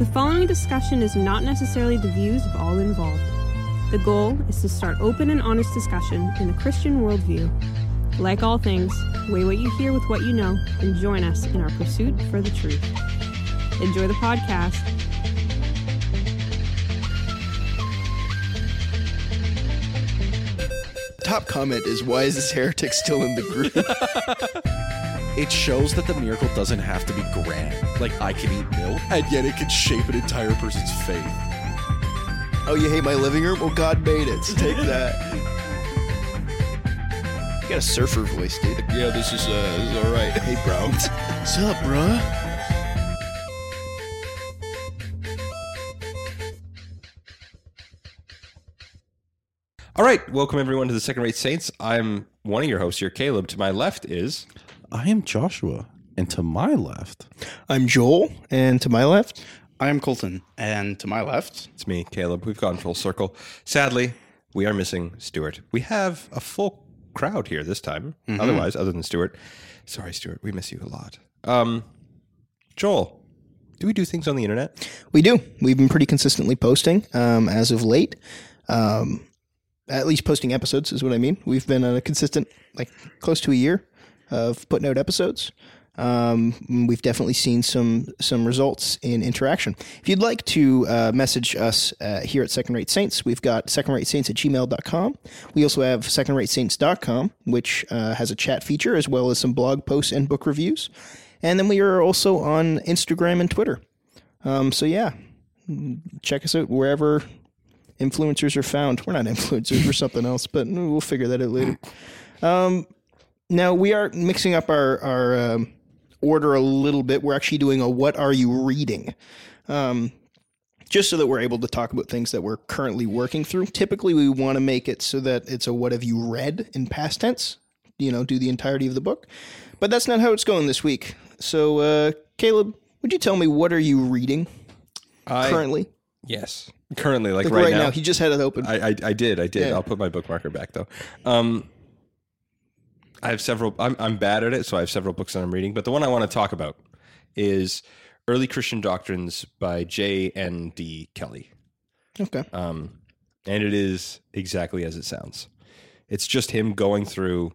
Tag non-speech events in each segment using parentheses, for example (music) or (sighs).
The following discussion is not necessarily the views of all involved. The goal is to start open and honest discussion in the Christian worldview. Like all things, weigh what you hear with what you know and join us in our pursuit for the truth. Enjoy the podcast. Top comment is why is this heretic still in the group? (laughs) It shows that the miracle doesn't have to be grand. Like I can eat milk, and yet it can shape an entire person's faith. oh, you hate my living room? Well, God made it. So take that. You got a surfer voice, dude. Yeah, this is uh, this is all right. Hey, bro. (laughs) What's up, bruh? All right, welcome everyone to the Second Rate Saints. I'm one of your hosts here, Caleb. To my left is I am Joshua, and to my left, I'm Joel, and to my left, I am Colton, and to my left, it's me, Caleb. We've gone full circle. Sadly, we are missing Stuart. We have a full crowd here this time. Otherwise, other than Stuart, sorry, Stuart, we miss you a lot. Um, Joel, do we do things on the internet? we do. We've been pretty consistently posting um, as of late. Um, at least posting episodes is what I mean. We've been on a consistent, like close to a year of out episodes. Um, we've definitely seen some some results in interaction. If you'd like to uh, message us uh, here at Second Rate Saints, we've got secondratesaints at gmail.com. We also have secondratesaints.com, which uh, has a chat feature as well as some blog posts and book reviews. And then we are also on Instagram and Twitter. Um, so yeah, check us out wherever influencers are found. We're not (laughs) influencers, we're something else, but we'll figure that out later. Um, now we are mixing up our our um, order a little bit. We're actually doing a "What are you reading?" Um, just so that we're able to talk about things that we're currently working through. Typically, we want to make it so that it's a "What have you read?" in past tense. You know, do the entirety of the book, but that's not how it's going this week. So, uh, Caleb, would you tell me what are you reading I, currently? Yes, currently, like, Like right, right, now. now. he just had it open. I, I I did I did. Yeah. I'll put my bookmarker back though. Um, I have several. I'm I'm bad at it, so I have several books that I'm reading. But the one I want to talk about is Early Christian Doctrines by J. N. D. Kelly, okay. um, and it is exactly as it sounds. It's just him going through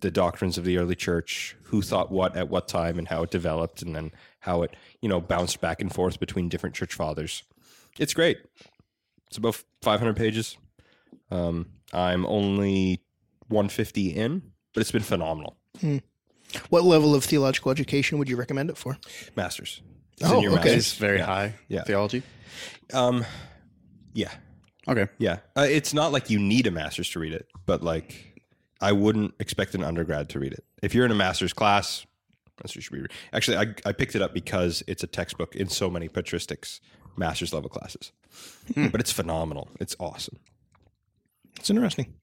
the doctrines of the early church, who thought what at what time, and how it developed, and then how it you know bounced back and forth between different church fathers. It's great. It's about 500 pages. Um, I'm only 150 in, but it's been phenomenal. What level of theological education would you recommend it for? Masters. It's Oh, in your okay. masters. is very high Yeah. theology. Um, yeah, Okay. yeah. Uh, it's not like you need a master's to read it, but like I wouldn't expect an undergrad to read it. If you're in a master's class, that's what you should be. Re- Actually, I, I picked it up because it's a textbook in so many patristics master's level classes. But it's phenomenal. It's awesome. It's interesting.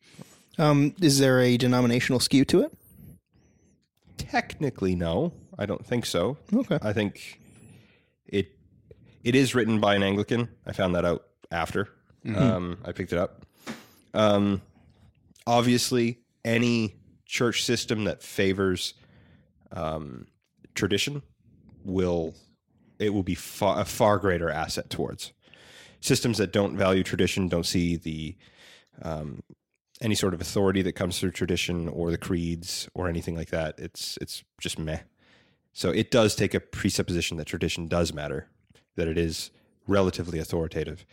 Um, is there a denominational skew to it? Technically, no, I don't think so. Okay. I think it it is written by an Anglican. I found that out after um, I picked it up. Um, obviously, any church system that favors um, tradition will it will be far, a far greater asset towards systems that don't value tradition, don't see the um, any sort of authority that comes through tradition or the creeds or anything like that. It's it's just meh. So it does take a presupposition that tradition does matter, that it is relatively authoritative,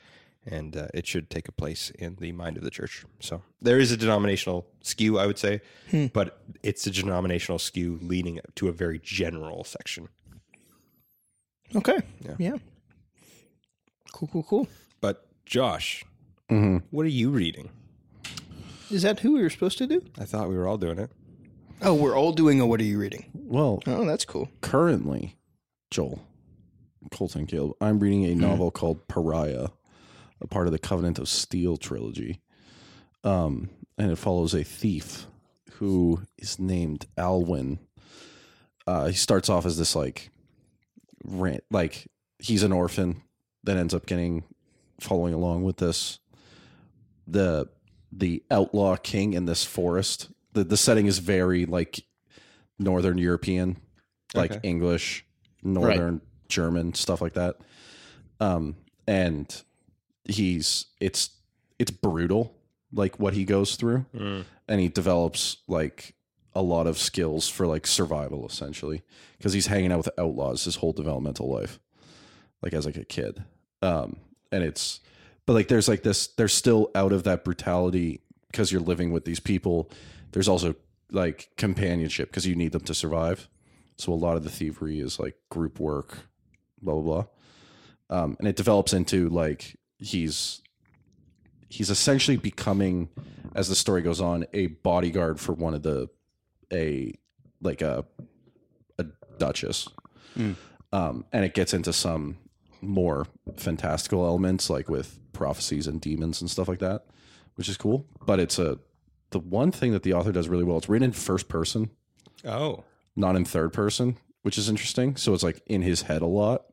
and uh, it should take a place in the mind of the church. So there is a denominational skew, I would say, but it's a denominational skew leaning to a very general section. Okay. Yeah. Yeah. Cool, cool, cool. But Josh, what are you reading? Is that who we were supposed to do? I thought we were all doing it. Oh, we're all doing a what are you reading? well, Oh, that's cool. currently, Joel, Colton Caleb, I'm reading a novel called Pariah, a part of the Covenant of Steel trilogy. Um, and it follows a thief who is named Alwyn. Uh, he starts off as this like rant, like he's an orphan that ends up getting following along with this the the outlaw king in this forest. The the setting is very like northern European, like Okay. English, northern German stuff like that. Um, and he's it's it's brutal, like what he goes through, and he develops like a lot of skills for like survival essentially because he's hanging out with outlaws his whole developmental life, like as like a kid. Um, and it's but like there's like this they're still out of that brutality because you're living with these people. There's also like companionship because you need them to survive. So a lot of the thievery is like group work, blah blah blah. Um, and it develops into like he's he's essentially becoming, as the story goes on, a bodyguard for one of the a like a a duchess. Um, and it gets into some more fantastical elements, like with prophecies and demons and stuff like that, which is cool. But it's a the one thing that the author does really well. It's written in first person Oh, not in third person, which is interesting. So it's like in his head a lot.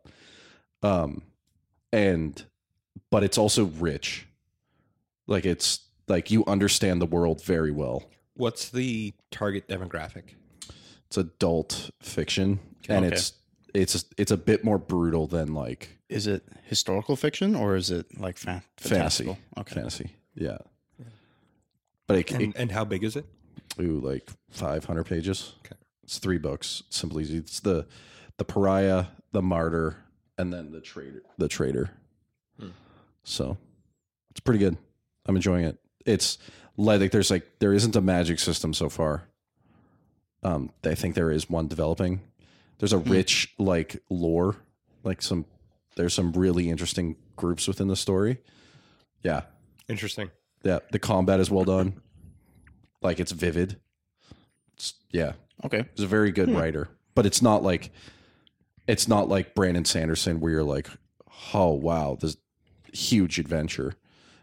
Um and but it's also rich. Like it's like you understand the world very well. what's the target demographic? It's adult fiction and Okay. it's it's it's a bit more brutal than like Is it historical fiction or is it like fa- fantasy. Okay. Fantasy. Yeah. But it, And, it and how big is it? ooh, like 500 pages. Okay. It's three books. Simply easy. It's the the pariah, the martyr, and then the traitor. The traitor. So it's pretty good. I'm enjoying it. It's like like, there's like there isn't a magic system so far. Um, I think there is one developing. There's a rich like lore, like some. There's some really interesting groups within the story. Yeah, Interesting. yeah. The combat is well done. Like it's vivid. It's, yeah, Okay. He's a very good writer, but it's not like it's not like Brandon Sanderson where you're like, oh wow, this huge adventure.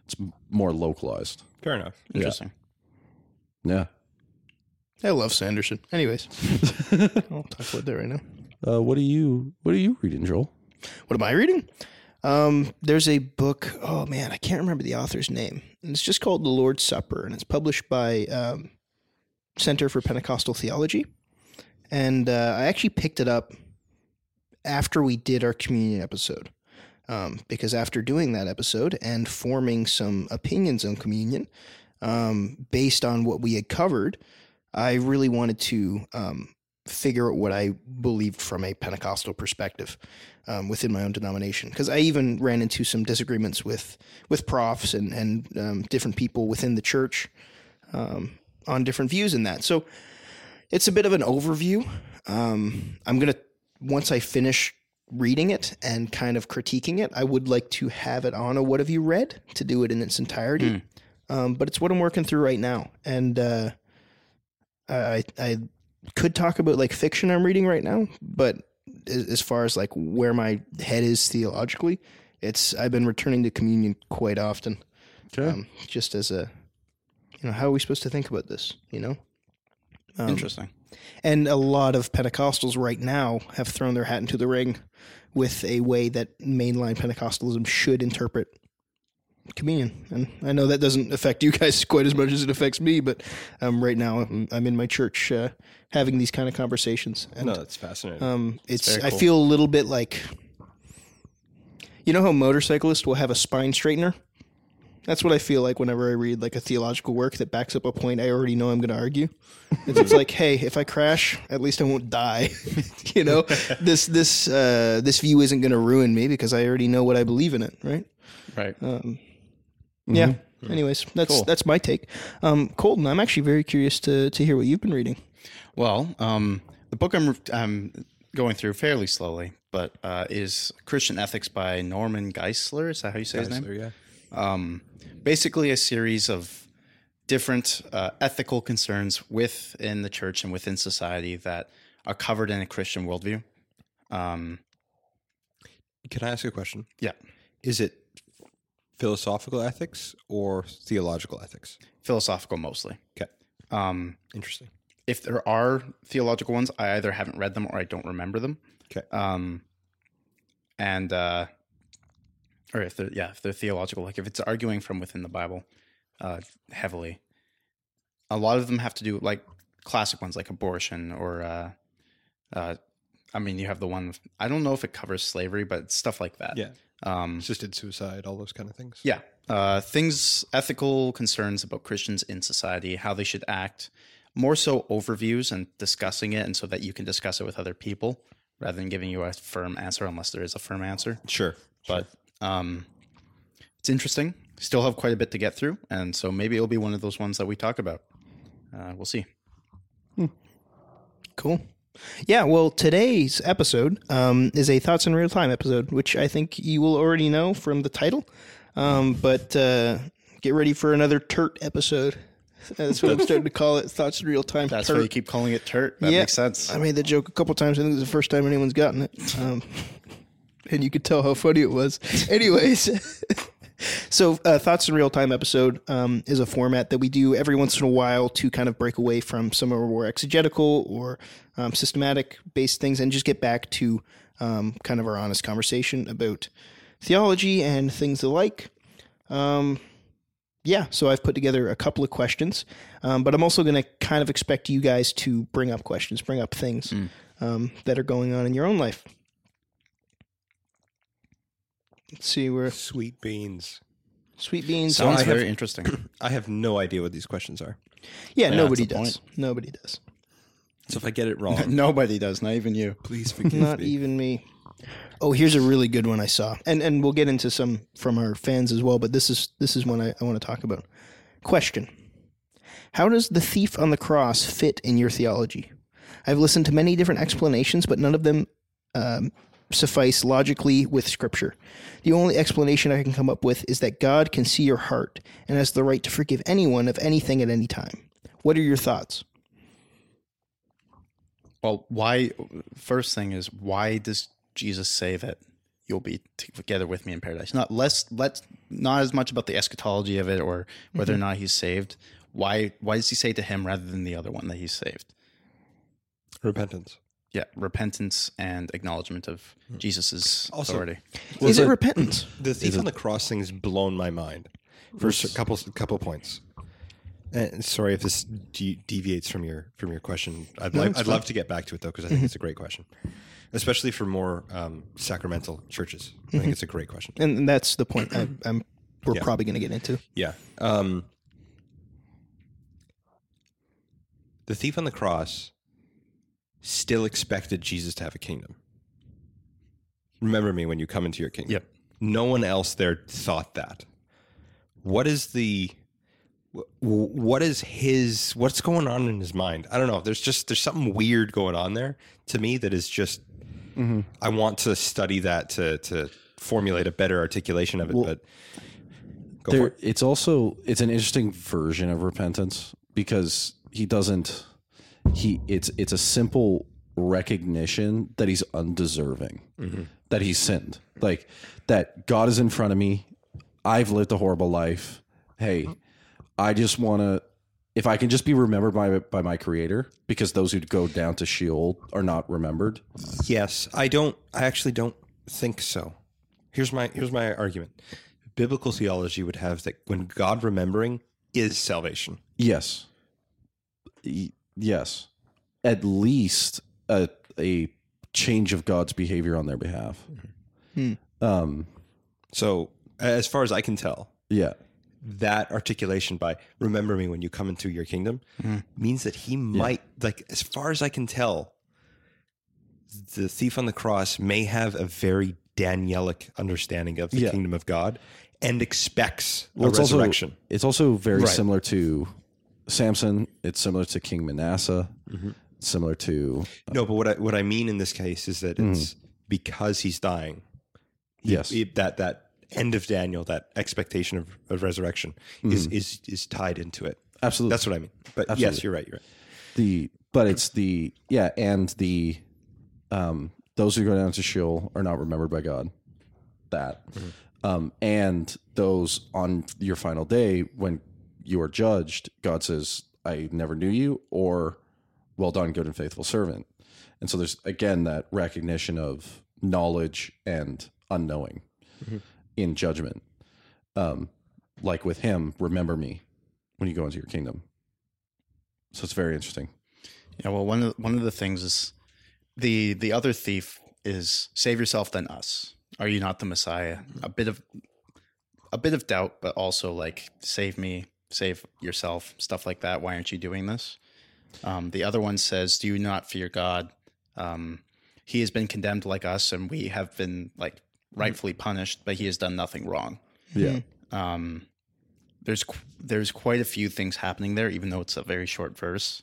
It's more localized. Fair enough. Interesting. Yeah. I love Sanderson. Anyways, (laughs) I'll talk about that right now. Uh, what are you What are you reading, Joel? What am I reading? Um, there's a book. Oh man, I can't remember the author's name. And it's just called The Lord's Supper, and it's published by um, Center for Pentecostal Theology. And uh, I actually picked it up after we did our communion episode, um, because after doing that episode and forming some opinions on communion, um, based on what we had covered, I really wanted to um, figure out what I believed from a Pentecostal perspective um, within my own denomination. Because I even ran into some disagreements with with profs and and um, different people within the church um, on different views in that. So it's a bit of an overview. Um, I'm gonna once I finish reading it and kind of critiquing it, I would like to have it on a what have you read to do it in its entirety. Um, but it's what I'm working through right now, and uh, I I could talk about like fiction I'm reading right now, but as, far as like where my head is theologically, it's I've been returning to communion quite often, Okay. um, just as a you know how are we supposed to think about this, you know? Um, Interesting. and a lot of Pentecostals right now have thrown their hat into the ring with a way that mainline Pentecostalism should interpret communion. And I know that doesn't affect you guys (laughs) quite as much as it affects me, but um, right now I'm, I'm in my church uh, having these kind of conversations. And No, that's fascinating. um, it's very I feel a little bit like you know how motorcyclists will have a spine straightener. That's what I feel like whenever I read like a theological work that backs up a point I already know I'm going to argue. It's, it's like, hey, if I crash, at least I won't die. (laughs) you know, this this uh, this view isn't going to ruin me because I already know what I believe in it, right? Right. Um, Yeah. Anyways, that's Cool. that's my take. Um, Colton, I'm actually very curious to to hear what you've been reading. Well, um, the book I'm I'm going through fairly slowly, but uh, is Christian Ethics by Norman Geisler. Is that how you say his name? yeah. um, basically a series of different uh, ethical concerns within the church and within society that are covered in a Christian worldview. Um, Can I ask a question? yeah, Is it philosophical ethics or theological ethics? philosophical mostly. Okay. Um, Interesting. if there are theological ones, I either haven't read them or I don't remember them. Okay. Um, and uh, or if they're yeah, if they're theological, like if it's arguing from within the Bible, uh, heavily. A lot of them have to do like classic ones like abortion or uh, uh, I mean, you have the one. I don't know if it covers slavery, but stuff like that. Yeah. Um, Assisted suicide, all those kind of things. yeah. Uh, things, ethical concerns about Christians in society, how they should act. More so overviews and discussing it, and so that you can discuss it with other people rather than giving you a firm answer, unless there is a firm answer. Sure. But um, it's interesting. Still have quite a bit to get through, and so maybe it'll be one of those ones that we talk about. Uh, we'll see. Cool. Yeah, well, today's episode um, is a Thoughts in Real Time episode, which I think you will already know from the title. Um, but uh, get ready for another TERT episode. That's what I'm starting to call it Thoughts in Real Time. That's why you keep calling it TERT. That Yeah. makes sense. I made the joke a couple times. I think it's the first time anyone's gotten it. Um, and you could tell how funny it was. Anyways, (laughs) so uh, Thoughts in Real Time episode um, is a format that we do every once in a while to kind of break away from some of our more exegetical or um, systematic based things and just get back to um, kind of our honest conversation about theology and things alike. Um, yeah, so I've put together a couple of questions, um, but I'm also going to kind of expect you guys to bring up questions, bring up things um, that are going on in your own life. Let's see where Sweet beans. sweet beans. Sounds I have- very interesting. (clears throat) I have no idea what these questions are. yeah, Yeah, nobody that's the does. Nobody does. So if I get it wrong, (laughs) Nobody does, not even you. please forgive me. Not me. even me. Oh, here's a really good one I saw, and and we'll get into some from our fans as well. But this is this is one I, I want to talk about. Question: How does the thief on the cross fit in your theology? I've listened to many different explanations, but none of them um, suffice logically with Scripture. The only explanation I can come up with is that God can see your heart and has the right to forgive anyone of anything at any time. What are your thoughts? Well, why? First thing is why does Jesus say that you'll be together with me in paradise? Not less, let not as much about the eschatology of it or whether or mm-hmm. not he's saved. Why? Why does he say to him rather than the other one that he's saved? Repentance. Yeah, repentance and acknowledgement of hmm. Jesus's Also- authority. is it repentance? The thief on the cross thing has blown my mind for a couple couple points. And sorry if this de- deviates from your from your question. I'd, No, like, I'd fine. love to get back to it though because I think it's a great question, especially for more um, sacramental churches. I think it's a great question. and that's the point I, I'm we're Yeah. probably going to get into. Yeah. Um, the thief on the cross still expected Jesus to have a kingdom. Remember me when you come into your kingdom. Yep. No one else there thought that. What is the what is his what's going on in his mind? I don't know. There's just there's something weird going on there to me that is just mm-hmm. I want to study that to to formulate a better articulation of it, but go for there, it. it's also it's an interesting version of repentance because he doesn't he it's it's a simple recognition that he's undeserving mm-hmm. that he's sinned like that god is in front of me i've lived a horrible life hey i just want to if i can just be remembered by by my creator because those who go down to sheol are not remembered Yes, I don't. I actually don't think so. Here's my here's my argument. Biblical theology would have that when God remembering is salvation. Yes. Y- yes. At least a a change of God's behavior on their behalf. Hmm. Um. So as far as I can tell, Yeah. That articulation by remember me when you come into your kingdom mm. means that he might like as far as I can tell, the thief on the cross may have a very Danielic understanding of the Yeah. kingdom of God and expects Well, a it's also resurrection. it's also very Right. similar to Samson. It's similar to King Manasseh. Mm-hmm. Similar to uh, No, but what I what I mean in this case is that mm-hmm. it's because he's dying. He- Yes. he- that that end of Daniel, that expectation of, of resurrection, is is is tied into it. absolutely That's what I mean. But yes, you're right. You're right. the but it's the yeah and the um those who go down to Sheol are not remembered by God. That um and those on your final day when you are judged, God says, "I never knew you," or "Well done, good and faithful servant." And so there's again that recognition of knowledge and unknowing in judgment. Um, like with him, remember me when you go into your kingdom. So it's very interesting. Yeah, well, one of one of the things is the the other thief is save yourself than us. Are you not the Messiah? A bit of a bit of doubt, but also like save me, save yourself, stuff like that. Why aren't you doing this? Um, the other one says, "Do you not fear God? Um, he has been condemned like us, and we have been like rightfully punished, but he has done nothing wrong." Yeah. Um, there's qu- there's quite a few things happening there, even though it's a very short verse.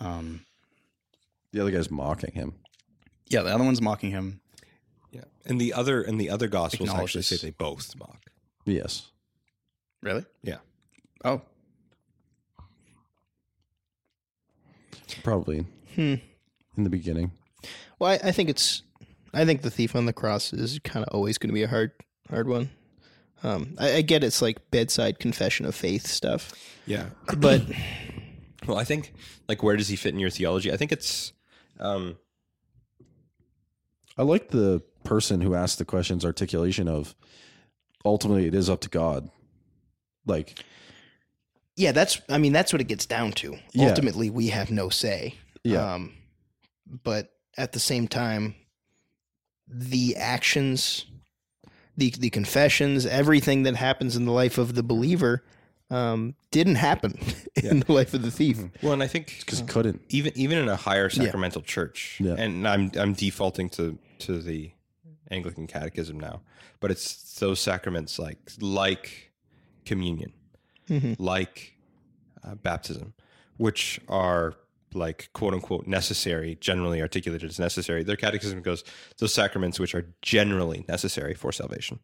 Um, The other guy's mocking him. yeah, the other one's mocking him. Yeah, and the other and the other gospels actually say they both mock. Yes. Really? Yeah. Oh, Probably Hmm. in the beginning. Well, I, I think it's. I think the thief on the cross is kind of always going to be a hard, hard one. Um, I, I get it's like bedside confession of faith stuff, Yeah, but (coughs) well, I think like where does he fit in your theology? I think it's um, I like the person who asked the question's articulation of ultimately it is up to God. Like, yeah, that's. I mean, that's what it gets down to. Yeah. Ultimately, we have no say. yeah, Um, but at the same time, the actions, the the confessions, everything that happens in the life of the believer, um, didn't happen (laughs) in the life of the thief. well, and I think because he couldn't. even even in a higher sacramental church, Yeah. and I'm I'm defaulting to to the Anglican Catechism now, but it's those sacraments like like communion, Mhm. like uh, baptism, which are like quote unquote necessary, generally articulated as necessary. Their catechism goes those sacraments which are generally necessary for salvation.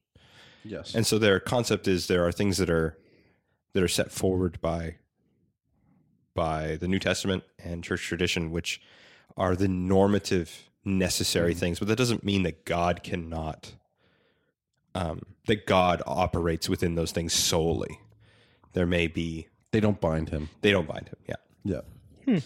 Yes. And so their concept is there are things that are that are set forward by by the New Testament and church tradition, which are the normative necessary things. But that doesn't mean that God cannot um, that God operates within those things solely. There may be they don't bind him. they don't bind him. Yeah. Yeah.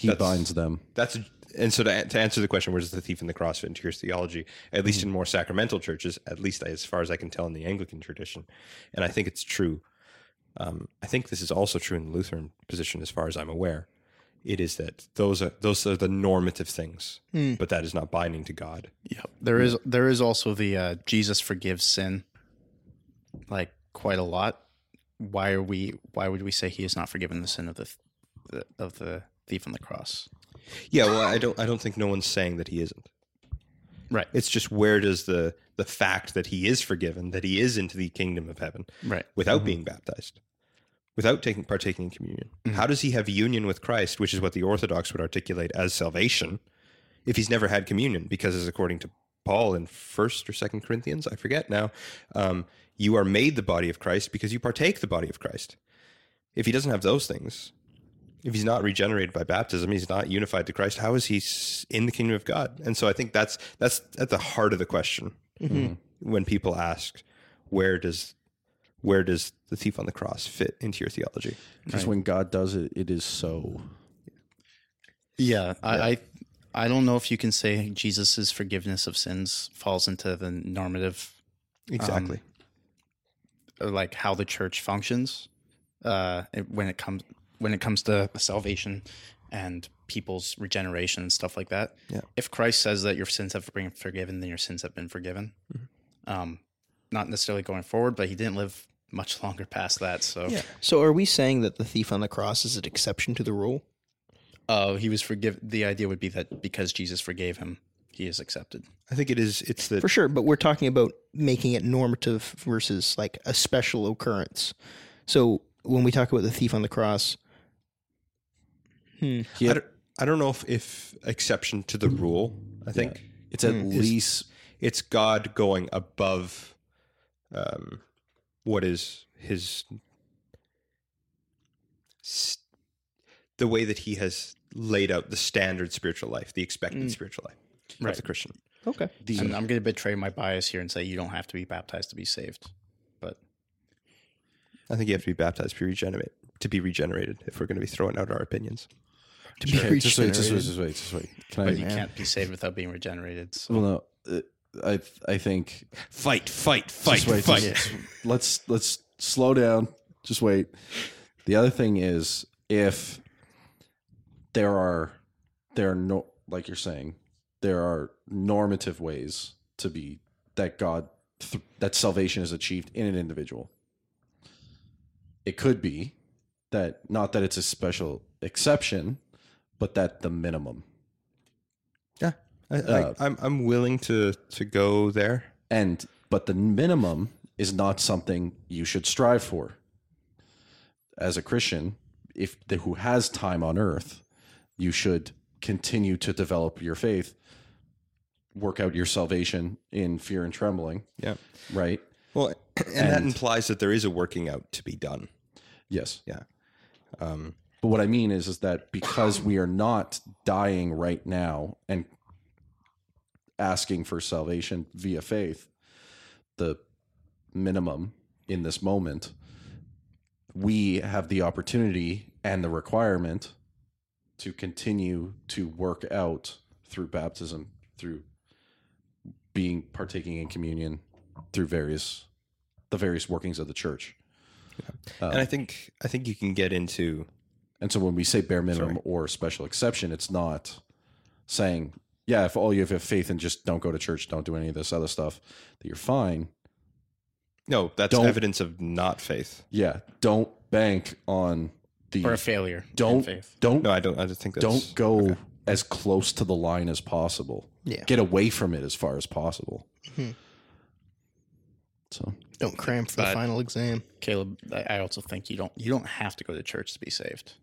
He That's- binds them. That's and so to, to answer the question, where does the thief in the cross fit into your theology? At least in more sacramental churches, at least as far as I can tell in the Anglican tradition, and I think it's true. Um, I think this is also true in the Lutheran position, as far as I'm aware. It is that those are those are the normative things, but that is not binding to God. yeah. There is there is also the uh, Jesus forgives sin, like quite a lot. Why are we? Why would we say he has not forgiven the sin of the, the of the thief on the cross? Yeah, well, I don't I don't think no one's saying that he isn't. Right. It's just where does the the fact that he is forgiven, that he is into the kingdom of heaven, Right. without being baptized, without taking partaking in communion. How does he have union with Christ, which is what the Orthodox would articulate as salvation, if he's never had communion? Because as according to Paul in First or Second Corinthians, I forget now, um, you are made the body of Christ because you partake the body of Christ. If he doesn't have those things, if he's not regenerated by baptism, he's not unified to Christ. How is he in the kingdom of God? And so I think that's that's at the heart of the question when people ask, where does where does the thief on the cross fit into your theology? Because when God does it, it is so. Yeah, I, I I don't know if you can say Jesus's forgiveness of sins falls into the normative, Exactly. uh, like how the church functions, uh, when it comes when it comes to salvation and people's regeneration and stuff like that. Yeah. If Christ says that your sins have been forgiven, then your sins have been forgiven. Um, not necessarily going forward, but he didn't live much (laughs) longer past that. So, Yeah. So, are we saying that the thief on the cross is an exception to the rule? uh, he was forgiven. The idea would be that because Jesus forgave him, he is accepted. I think it is. It's the For sure, but we're talking about making it normative versus like a special occurrence. So, when we talk about the thief on the cross, hmm, He I don't, I don't know if, if exception to the rule. I think it's at Is- least it's God going above um, what is his s- the way that he has laid out the standard spiritual life, the expected spiritual life Right. of the Christian. okay. And I'm going to betray my bias here and say you don't have to be baptized to be saved. But I think you have to be baptized to be regenerate to be regenerated if we're going to be throwing out our opinions. To be Okay, just wait, just wait, regenerated. just wait, just wait. Can but I? you can't be saved without being regenerated. So. Well, no. uh, I I think Fight, fight, fight, wait, fight. just- let's let's slow down. Just wait. The other thing is if there are there are no like you're saying there are normative ways to be that God th- that salvation is achieved in an individual. It could be that not that it's a special exception, but that the minimum. Yeah, I, Uh, I, I'm I'm willing to to go there. And but the minimum is not something you should strive for. As a Christian, if the, who has time on earth, you should continue to develop your faith, work out your salvation in fear and trembling, Yeah. right? Well, and, that implies that there is a working out to be done. Yes. Yeah. Um, But what I mean is, is that because we are not dying right now and asking for salvation via faith, the minimum in this moment, we have the opportunity and the requirement to continue to work out through baptism, through being partaking in communion, through various the various workings of the church. and I think I think you can get into And so when we say bare minimum or special exception, it's not saying, yeah, if all you have faith and just don't go to church, don't do any of this other stuff, that you're fine. no. That's Don't- evidence of not faith. Yeah, don't bank on the or a failure. don't faith. don't No, I don't. I just think that's don't go as close to the line as possible. Yeah. Get away from it as far as possible. Mm-hmm. So Don't cram for the final exam. Caleb, I I also think you don't you don't have to go to church to be saved.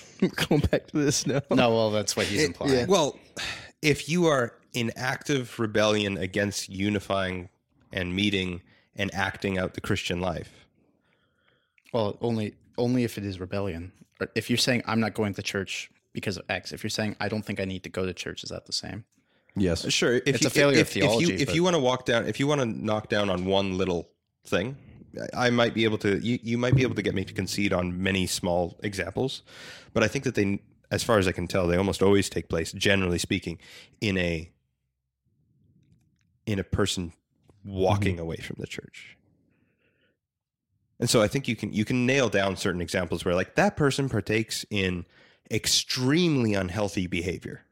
(laughs) Going back to this now. No, well, that's what he's implying. yeah. Well, if you are in active rebellion against unifying and meeting and acting out the Christian life, Well, only only if it is rebellion. Or if you're saying I'm not going to church because of X, if you're saying I don't think I need to go to church, is that the same? yes, sure. If It's you, a failure if, of theology, If you, if you want to walk down, if you want to knock down on one little thing, I might be able to. You, you might be able to get me to concede on many small examples, but I think that they, as far as I can tell, they almost always take place, generally speaking, in a in a person walking mm-hmm. away from the church. And so I think you can you can nail down certain examples where like that person partakes in extremely unhealthy behavior.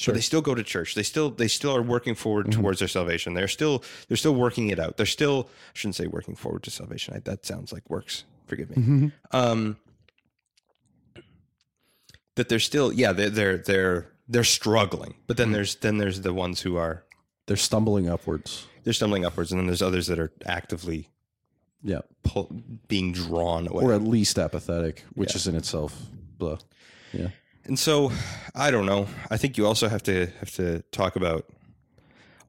Sure. But they still go to church. They still they still are working forward mm-hmm. towards their salvation. They're still they're still working it out. They're still I shouldn't say working forward to salvation. I, that sounds like works. Forgive me. Mm-hmm. Um, that they're still yeah they're they're they're they're struggling. But then mm-hmm. there's then there's the ones who are they're stumbling upwards. they're stumbling upwards, and then there's others that are actively Yeah, pull, being drawn away. or at least apathetic, which is in itself blah. Yeah, And so, I don't know. I think you also have to have to talk about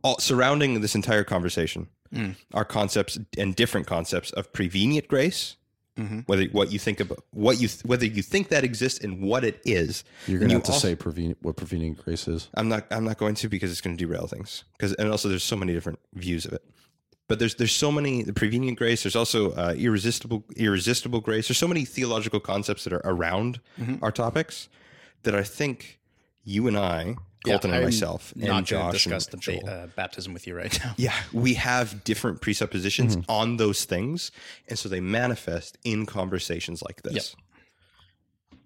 all surrounding this entire conversation mm. are concepts and different concepts of prevenient grace. Mm-hmm. Whether what you think about what you whether you think that exists and what it is, you're And gonna you have to also- say prevenient, what prevenient grace is. I'm not. I'm not going to because it's going to derail things. Because and also there's so many different views of it. But there's there's so many the prevenient grace. There's also uh, irresistible irresistible grace. There's so many theological concepts that are around mm-hmm. our topics that I think you and I, Colton and I'm myself, not and Josh discuss and the Joel, ba- uh, baptism with you right now. yeah, we have different presuppositions on those things, and so they manifest in conversations like this.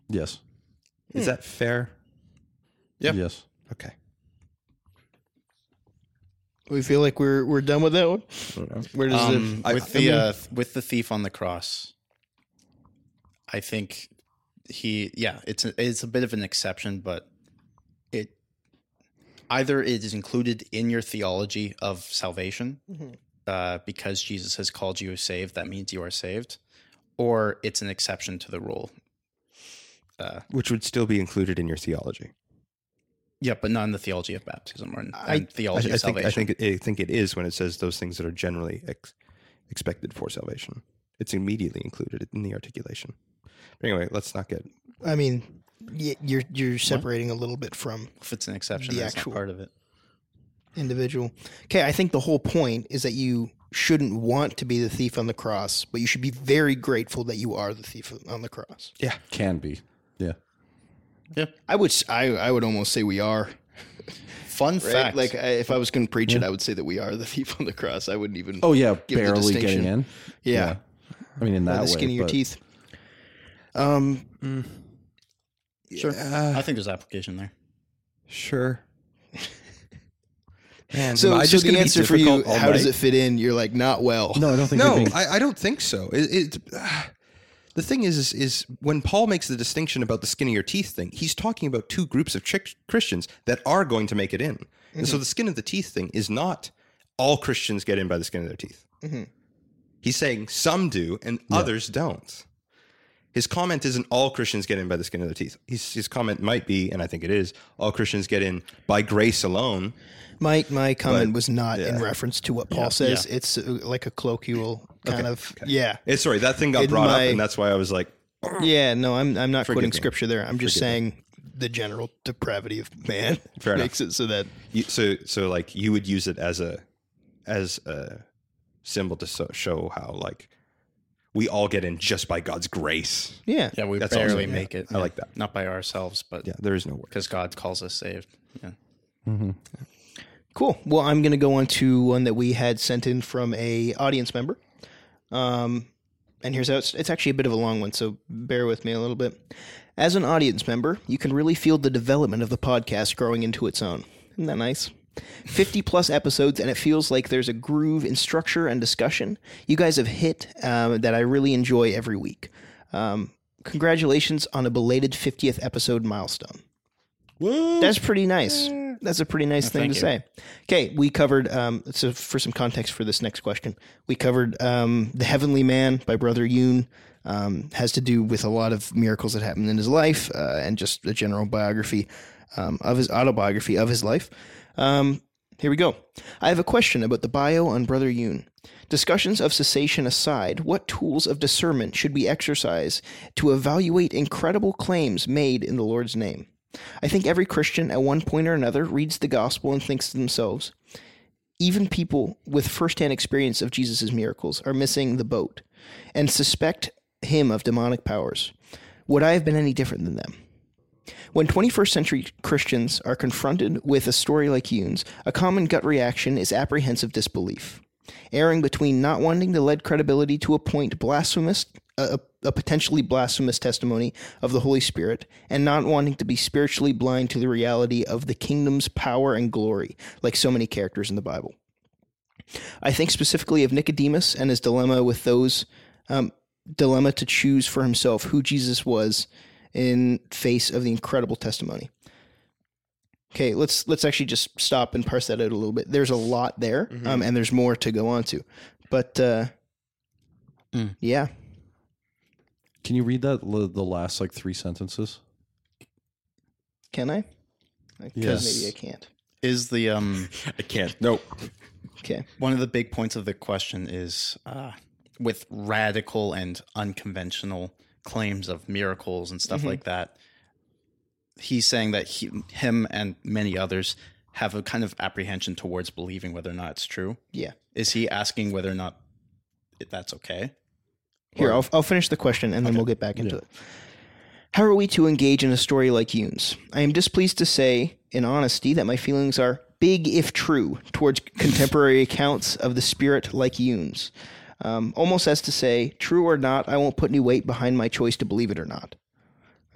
Yes, Is that fair? Yeah. yes. Okay. We feel like we're we're done with that one. Where does Um, it? with the uh, with the thief on the cross, I think he yeah it's a, it's a bit of an exception, but it either it is included in your theology of salvation uh, because Jesus has called you saved. That means you are saved, or it's an exception to the rule. Which would still be included in your theology. Yeah, but not in the theology of baptism or in, I- in I, theology I of think salvation. I think I think it is when it says those things that are generally ex- expected for salvation. It's immediately included in the articulation. But anyway, let's not get. I mean, y- you're you're separating a little bit from if it's an exception, the that's actual- not part of it. individual. Okay, I think the whole point is that you shouldn't want to be the thief on the cross, but you should be very grateful that you are the thief on the cross. Yeah, Can be. Yeah. Yeah. I would s- I I would almost say we are. (laughs) Fun Right? fact, Like I, if I was going to preach it, I would say that we are the (laughs) thief on the cross. I wouldn't even. Oh yeah, Give the barely distinction. getting in. yeah, I mean, in by that the way. skin of your but- teeth. Um, mm. sure. I think there's application there. sure. (laughs) Man, So, am I so just the answer for you, difficult all how does it fit in? You're like, not well. No, I don't think. No, being- I, I don't think so. It, it, the thing is, is, is when Paul makes the distinction about the skin of your teeth thing, he's talking about two groups of chick- Christians that are going to make it in. And so mm-hmm. the skin of the teeth thing is not all Christians get in by the skin of their teeth. Mm-hmm. He's saying some do and others don't. His comment isn't all Christians get in by the skin of their teeth. His, his comment might be, and I think it is, all Christians get in by grace alone. My my comment But, was not in reference to what Paul says. It's uh, like a colloquial kind of yeah. Eh, sorry, that thing got In brought my- up, and that's why I was like, (clears throat) Yeah, no, I'm I'm not quoting me. scripture there. I'm just saying the general depravity of man (laughs) Fair enough. makes it so that you, so so like you would use it as a as a symbol to so, show how like we all get in just by God's grace. yeah. Yeah, we That's barely awesome. make it. I like that. Not by ourselves, but Yeah, there is no work. because God calls us saved. Yeah. Mm-hmm. Cool. Well, I'm going to go on to one that we had sent in from a audience member. Um, and here's how it's, it's actually a bit of a long one, so bear with me a little bit. As an audience member, you can really feel the development of the podcast growing into its own. Isn't that nice? 50 plus episodes, and it feels like there's a groove in structure and discussion. You guys have hit um, that I really enjoy every week. Um, congratulations on a belated 50th episode milestone. That's pretty nice. That's a pretty nice thing to thank say. Okay, we covered. Um, so for some context for this next question, we covered um, the Heavenly Man by Brother Yun. Um, has to do with a lot of miracles that happened in his life uh, and just a general biography um, of his autobiography of his life. Um, here we go. I have a question about the bio on Brother Yun. Discussions of cessation aside, what tools of discernment should we exercise to evaluate incredible claims made in the Lord's name? I think every Christian at one point or another reads the gospel and thinks to themselves, even people with firsthand experience of Jesus' miracles are missing the boat and suspect him of demonic powers. Would I have been any different than them? When 21st century Christians are confronted with a story like Yun's, a common gut reaction is apprehensive disbelief, erring between not wanting to lend credibility to a point blasphemous, a, a potentially blasphemous testimony of the Holy Spirit, and not wanting to be spiritually blind to the reality of the kingdom's power and glory, like so many characters in the Bible. I think specifically of Nicodemus and his dilemma with those um, dilemma to choose for himself who Jesus was in face of the incredible testimony. Okay, let's let's actually just stop and parse that out a little bit. There's a lot there, um, and there's more to go on to, but uh, Mm. yeah, Can you read that the last like three sentences? can I? I- Yes. maybe I can't. Is the um (laughs) I can't. Nope. Okay, one of the big points of the question is uh, with radical and unconventional claims of miracles and stuff mm-hmm. like that. He's saying that he, him and many others have a kind of apprehension towards believing whether or not it's true. yeah. Is he asking whether or not that's okay? Here, I'll, I'll finish the question and then we'll get back into it. How are we to engage in a story like Yun's? I am displeased to say, in honesty, that my feelings are big if true towards contemporary accounts of the spirit like Yun's. Um, almost as to say, true or not, I won't put any weight behind my choice to believe it or not.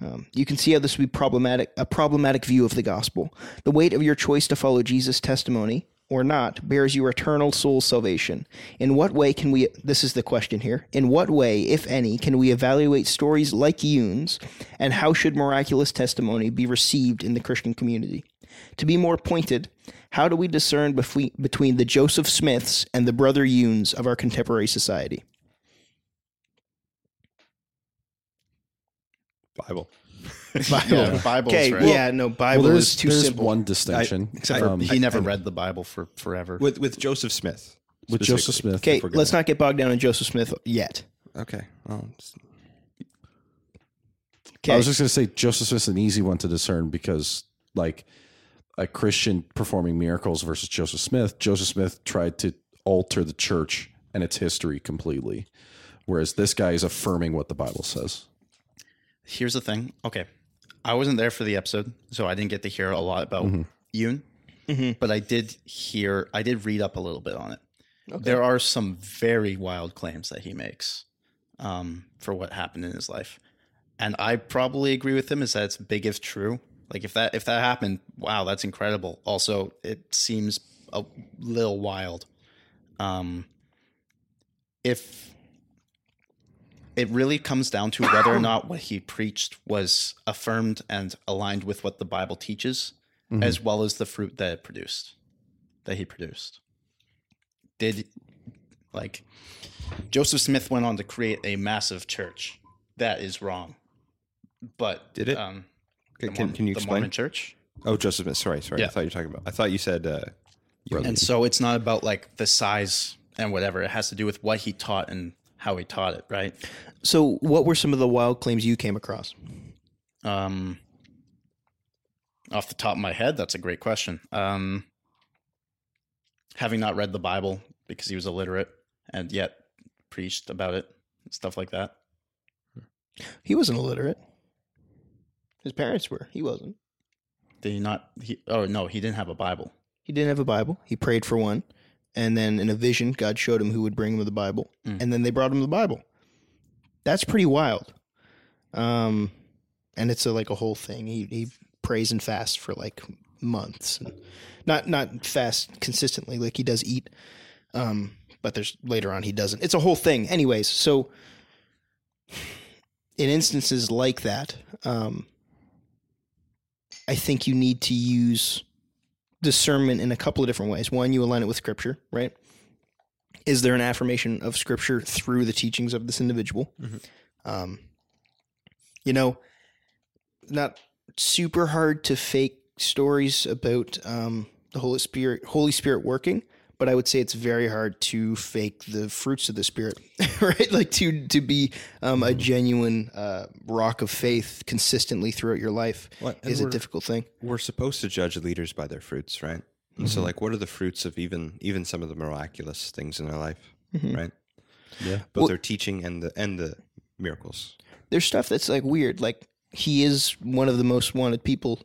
Um, you can see how this would be problematic, a problematic view of the gospel. The weight of your choice to follow Jesus' testimony or not bears your eternal soul salvation. In what way can we, this is the question here, in what way, if any, can we evaluate stories like Yun's, and how should miraculous testimony be received in the Christian community? To be more pointed, how do we discern between, between the Joseph Smiths and the brother Yuns of our contemporary society? Bible. (laughs) Yeah, the Bible's Okay, right. yeah, no, Bible well, is there's, too there's simple. one distinction. except um, he never read the Bible for forever. With with Joseph Smith. with Joseph. Smith. Okay, let's gonna- not get bogged down in Joseph Smith yet. Okay. Well, Okay, I was just going to say Joseph Smith's an easy one to discern because, like, a Christian performing miracles versus Joseph Smith, Joseph Smith tried to alter the church and its history completely, whereas this guy is affirming what the Bible says. Here's the thing. Okay. I wasn't there for the episode, so I didn't get to hear a lot about Yun, but I did hear, I did read up a little bit on it. There are some very wild claims that he makes um, for what happened in his life. And I probably agree with him is that it's big if true. Like if that if that happened, wow, that's incredible. Also, it seems a little wild. Um, if it really comes down to whether or (coughs) not what he preached was affirmed and aligned with what the Bible teaches, as well as the fruit that it produced, that he produced. Did like Joseph Smith went on to create a massive church. That is wrong. But Did it? Um, Can, the can, Mormon- can you the explain? Mormon church? Oh, Joseph Smith. Sorry, sorry. I thought you were talking about. I thought you said. Uh, And so it's not about like the size and whatever. It has to do with what he taught and how he taught it, right? So, what were some of the wild claims you came across? Um, off the top of my head, that's a great question. Um, having not read the Bible because he was illiterate and yet preached about it, stuff like that. He wasn't illiterate. His parents were. He wasn't. Did he not? He, oh no, he didn't have a Bible. He didn't have a Bible. He prayed for one. And then in a vision, God showed him who would bring him the Bible. Mm. And then they brought him the Bible. That's pretty wild. Um, and it's a, like a whole thing. He, he prays and fasts for like months. And not, not fast consistently, like he does eat. Um, but there's later on he doesn't. It's a whole thing. Anyways, so in instances like that, um, I think you need to use discernment in a couple of different ways. One, you align it with scripture, right? Is there an affirmation of scripture through the teachings of this individual? Um, you know, not super hard to fake stories about um, the Holy Spirit, Holy Spirit working, but I would say it's very hard to fake the fruits of the Spirit, (laughs) right? Like to to be um, a genuine uh, rock of faith consistently throughout your life What- and is a difficult thing. we're supposed to judge leaders by their fruits, right? And so, like, what are the fruits of even even some of the miraculous things in their life, right? Yeah. Both Well- their teaching and the and the miracles. there's stuff that's like weird. Like he is one of the most wanted people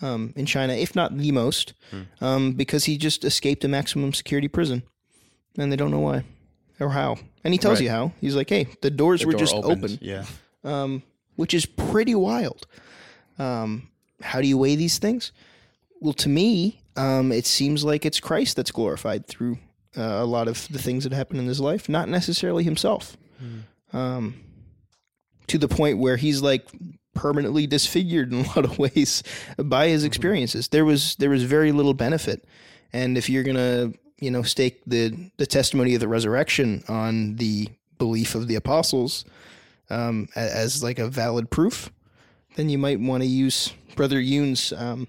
um, in China, if not the most, um, because he just escaped a maximum security prison, and they don't know why or how. And he tells Right. you how. He's like, "Hey, the doors The were door just opened, open," Yeah. um, which is pretty wild. Um, how do you weigh these things? Well, to me, um, it seems like it's Christ that's glorified through uh, a lot of the things that happen in his life, not necessarily himself. Um, to the point where he's like permanently disfigured in a lot of (laughs) ways by his experiences. There was there was very little benefit, and if you're gonna you know stake the the testimony of the resurrection on the belief of the apostles um, as like a valid proof, then you might want to use Brother Yun's um,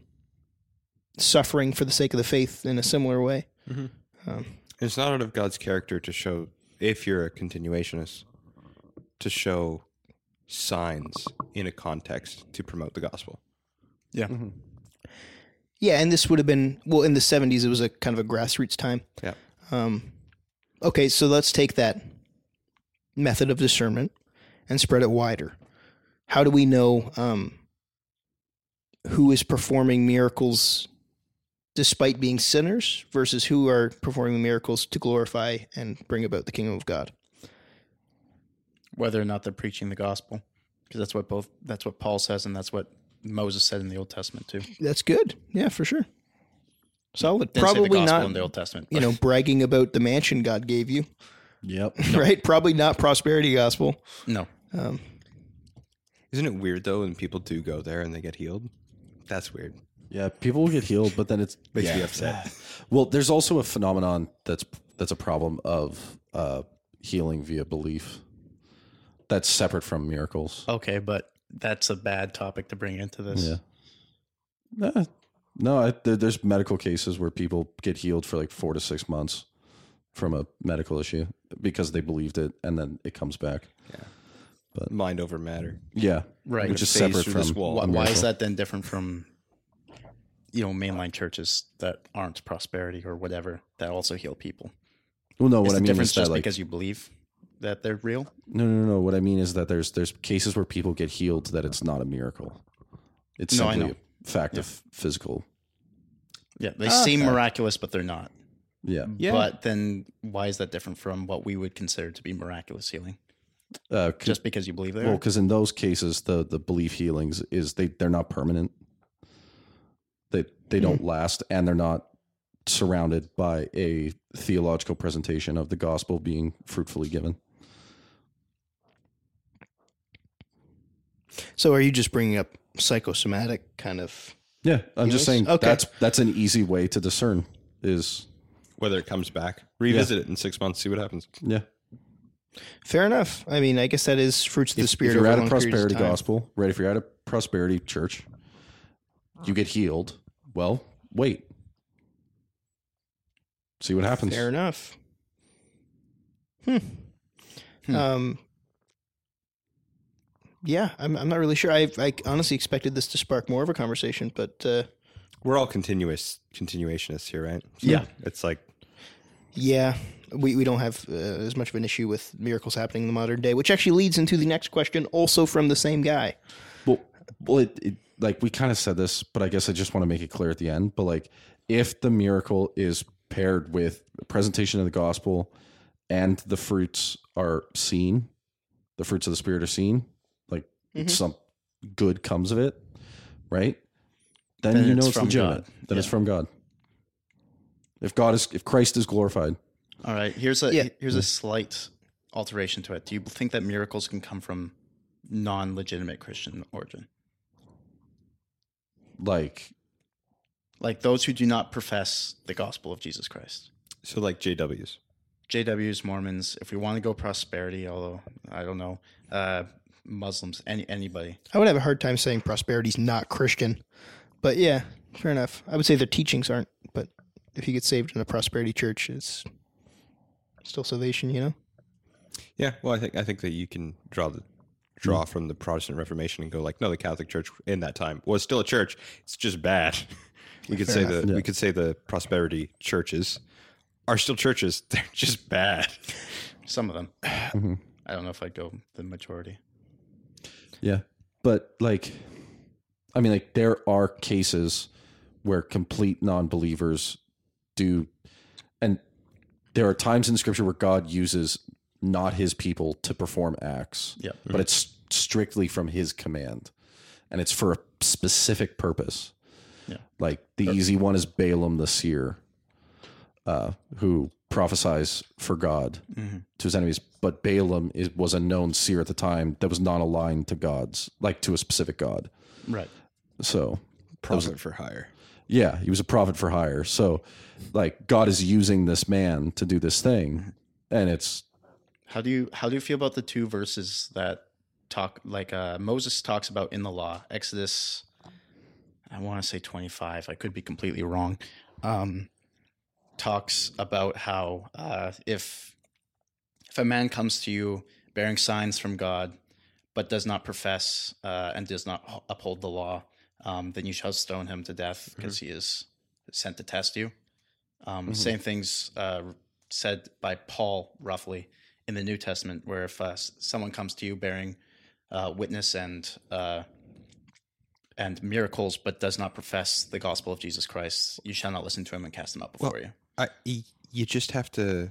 suffering for the sake of the faith in a similar way. Um, It's not out of God's character to show if you're a continuationist to show signs in a context to promote the gospel. Yeah. Yeah, and this would have been well in the seventies. It was a kind of a grassroots time. Yeah. Um, okay, so let's take that method of discernment and spread it wider. How do we know um, who is performing miracles despite being sinners versus who are performing miracles to glorify and bring about the kingdom of God? Whether or not they're preaching the gospel, because that's what both that's what Paul says, and that's what Moses said in the Old Testament too. That's good. Yeah, for sure. Solid. Didn't say the Probably gospel not. in the Old Testament. You know, bragging about the mansion God gave you, Yep. (laughs) right? Probably not prosperity gospel. no. Um, Isn't it weird though when people do go there and they get healed? That's weird. Yeah, people will get healed, but then it's (laughs) Makes yeah. me upset. (laughs) Well, there's also a phenomenon that's that's a problem of uh, healing via belief. That's separate from miracles. Okay, but that's a bad topic to bring into this. Yeah. Nah, no, I, there, there's medical cases where people get healed for like four to six months from a medical issue because they believed it, and then it comes back. Yeah. But mind over matter. Yeah, Right. Which is Phase separate from this wall. Why, why is that then different from you know mainline churches that aren't prosperity or whatever that also heal people? Well, no, Is what I the mean difference is that just like because you believe that they're real? no, no, no. What I mean is that there's there's cases where people get healed that it's not a miracle. It's No, simply a fact of physical. Yeah, they Ah, seem fair. miraculous, but they're not. Yeah, Yeah. But then why is that different from what we would consider to be miraculous healing? uh, 'cause- Just because you believe they Well, are? because in those cases, the the belief healings is they they're not permanent. They they don't last, and they're not surrounded by a theological presentation of the gospel being fruitfully given. So are you just bringing up psychosomatic kind of? Yeah, I'm just saying Okay. that's that's an easy way to discern is Whether it comes back, revisit it in six months, see what happens. yeah. Fair enough. I mean, I guess that is fruits of the If, spirit. if you're over at a of prosperity gospel, right? If you're at a prosperity church, you get healed. Well, wait. See what happens. Fair enough. Hmm. Um. Yeah, I'm. I'm not really sure. I I honestly expected this to spark more of a conversation, but uh, We're all continuous continuationists here, right? Yeah. It's like yeah, we we don't have uh, as much of an issue with miracles happening in the modern day, which actually leads into the next question, also from the same guy. Well, well, it, it like we kind of said this, but I guess I just want to make it clear at the end. But like, if the miracle is paired with a presentation of the gospel, and the fruits are seen, the fruits of the spirit are seen, like Mhm. some good comes of it, right? Then, Then you know it's from legitimate. God. Then it's from God. If God is, if Christ is glorified, All right. Here's a Yeah. here's a slight alteration to it. Do you think that miracles can come from non-legitimate Christian origin, like like those who do not profess the gospel of Jesus Christ? so like JWs. JWs, Mormons. If we want to go prosperity, although I don't know, uh, Muslims, any anybody. I would have a hard time saying prosperity's not Christian, but yeah, fair enough. I would say their teachings aren't, but if you get saved in a prosperity church, it's still salvation, you know. Yeah, well, I think I think that you can draw the draw from the Protestant Reformation and go like, no, the Catholic Church in that time was still a church. It's just bad. (laughs) We could Fair say enough. the Yeah. we could say the prosperity churches are still churches. (laughs) They're just bad. Some of them. (sighs) Mhm. I don't know if I'd go the majority. Yeah. But like I mean like there are cases where complete non-believers do and there are times in scripture where God uses not his people to perform acts. Yep. But it's strictly from his command. And it's for a specific purpose. Yeah. Like the easy one is Balaam the seer, uh, who prophesies for God Mhm. to his enemies. But Balaam is, was a known seer at the time that was not aligned to God's, like to a specific God. Right. So, Prophet for hire. yeah, he was a prophet for hire. So, like, God is using this man to do this thing. And it's, How do you how do you feel about the two verses that talk like uh, Moses talks about in the law, Exodus? I want to say twenty five. I could be completely wrong. Um, talks about how uh, if if a man comes to you bearing signs from God, but does not profess uh, and does not uphold the law, um, then you shall stone him to death because he is sent to test you. Um, Same things uh, said by Paul roughly in the New Testament, where if uh, someone comes to you bearing uh, witness and uh, and miracles, but does not profess the gospel of Jesus Christ, you shall not listen to him and cast him out before you. I, y- you just have to.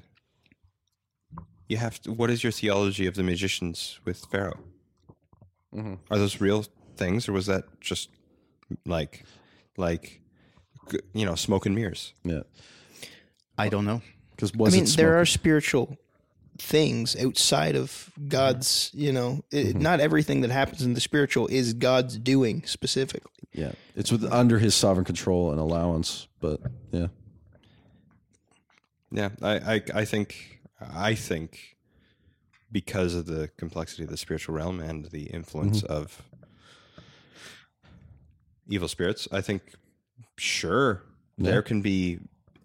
You have to. What is your theology of the magicians with Pharaoh? Mhm. Are those real things, or was that just like, like, you know, smoke and mirrors? yeah. I don't know. Because I mean, it there are spiritual things outside of God's. You know, it, not everything that happens in the spiritual is God's doing specifically. Yeah. It's with, under his sovereign control and allowance. But yeah. Yeah, I, I, I think, I think, because of the complexity of the spiritual realm and the influence of evil spirits, I think, sure, Yeah. there can be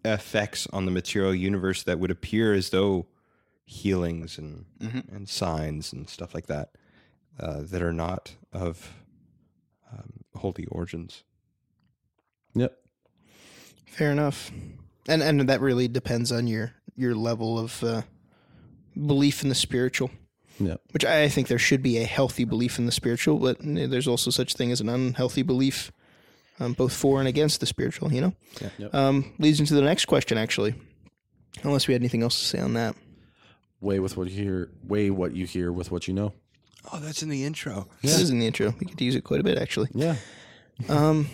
effects on the material universe that would appear as though healings and Mhm. and signs and stuff like that uh, that are not of um, holy origins. Yep. Fair enough, and and that really depends on your your level of uh, belief in the spiritual. Yeah. Which I think there should be a healthy belief in the spiritual, but there's also such thing as an unhealthy belief, um, both for and against the spiritual. You know, Yeah. Yep. um, leads into the next question actually. Unless we had anything else to say on that. Weigh with what you hear. Weigh what you hear with what you know. Oh, that's in the intro. This is in the intro. We could use it quite a bit actually. Yeah. Um,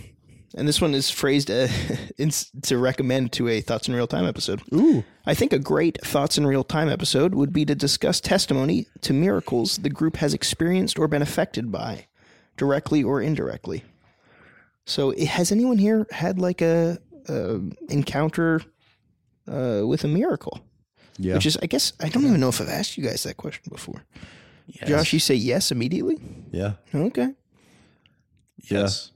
and this one is phrased uh, (laughs) in, to recommend to a Thoughts in Real Time episode. Ooh. I think a great Thoughts in Real Time episode would be to discuss testimony to miracles the group has experienced or been affected by, directly or indirectly. So, has anyone here had like a, a encounter uh, with a miracle? Yeah. Which is, I guess, I don't even know if I've asked you guys that question before. Yes. Josh, you say yes immediately. yeah. Okay. Yes.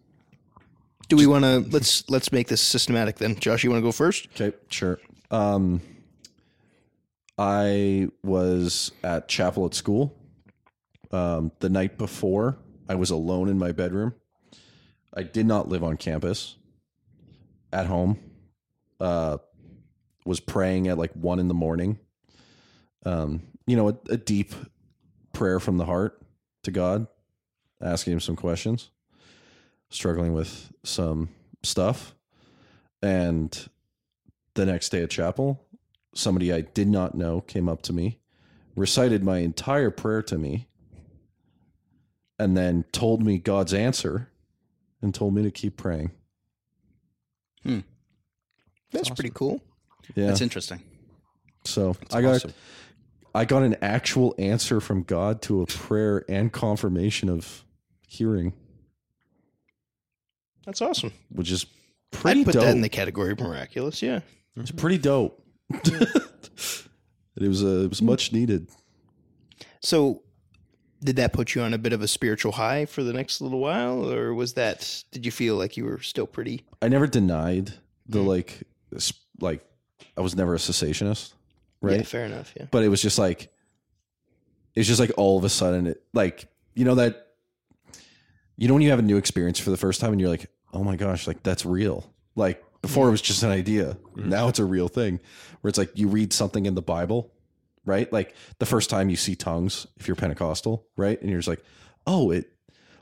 Do we want to let's let's make this systematic then? Josh, you want to go first? Okay, sure. Um, I was at chapel at school. Um, the night before, I was alone in my bedroom. I did not live on campus. At home, uh, was praying at like one in the morning. Um, you know, a, a deep prayer from the heart to God, asking Him some questions. Struggling with some stuff, and the next day at chapel, somebody I did not know came up to me, recited my entire prayer to me, and then told me God's answer and told me to keep praying. Hmm. That's pretty cool. Yeah. That's interesting. so I got awesome. I got an actual answer from God to a prayer and confirmation of hearing, That's awesome. which is pretty I'd put dope. that in the category of miraculous. Yeah. it's pretty dope. (laughs) it was uh, it was much needed. So, did that put you on a bit of a spiritual high for the next little while, or was that? Did you feel like you were still pretty? I never denied the Mm. like s- like I was never a cessationist, right? Yeah, fair enough. Yeah. But it was just like it's just like all of a sudden it like you know that you know when you have a new experience for the first time and you're like, "Oh my gosh, like that's real." Like before it was just an idea. Mm-hmm. Now it's a real thing where it's like you read something in the Bible, right? Like the first time you see tongues if you're Pentecostal, right? And you're just like, "Oh, it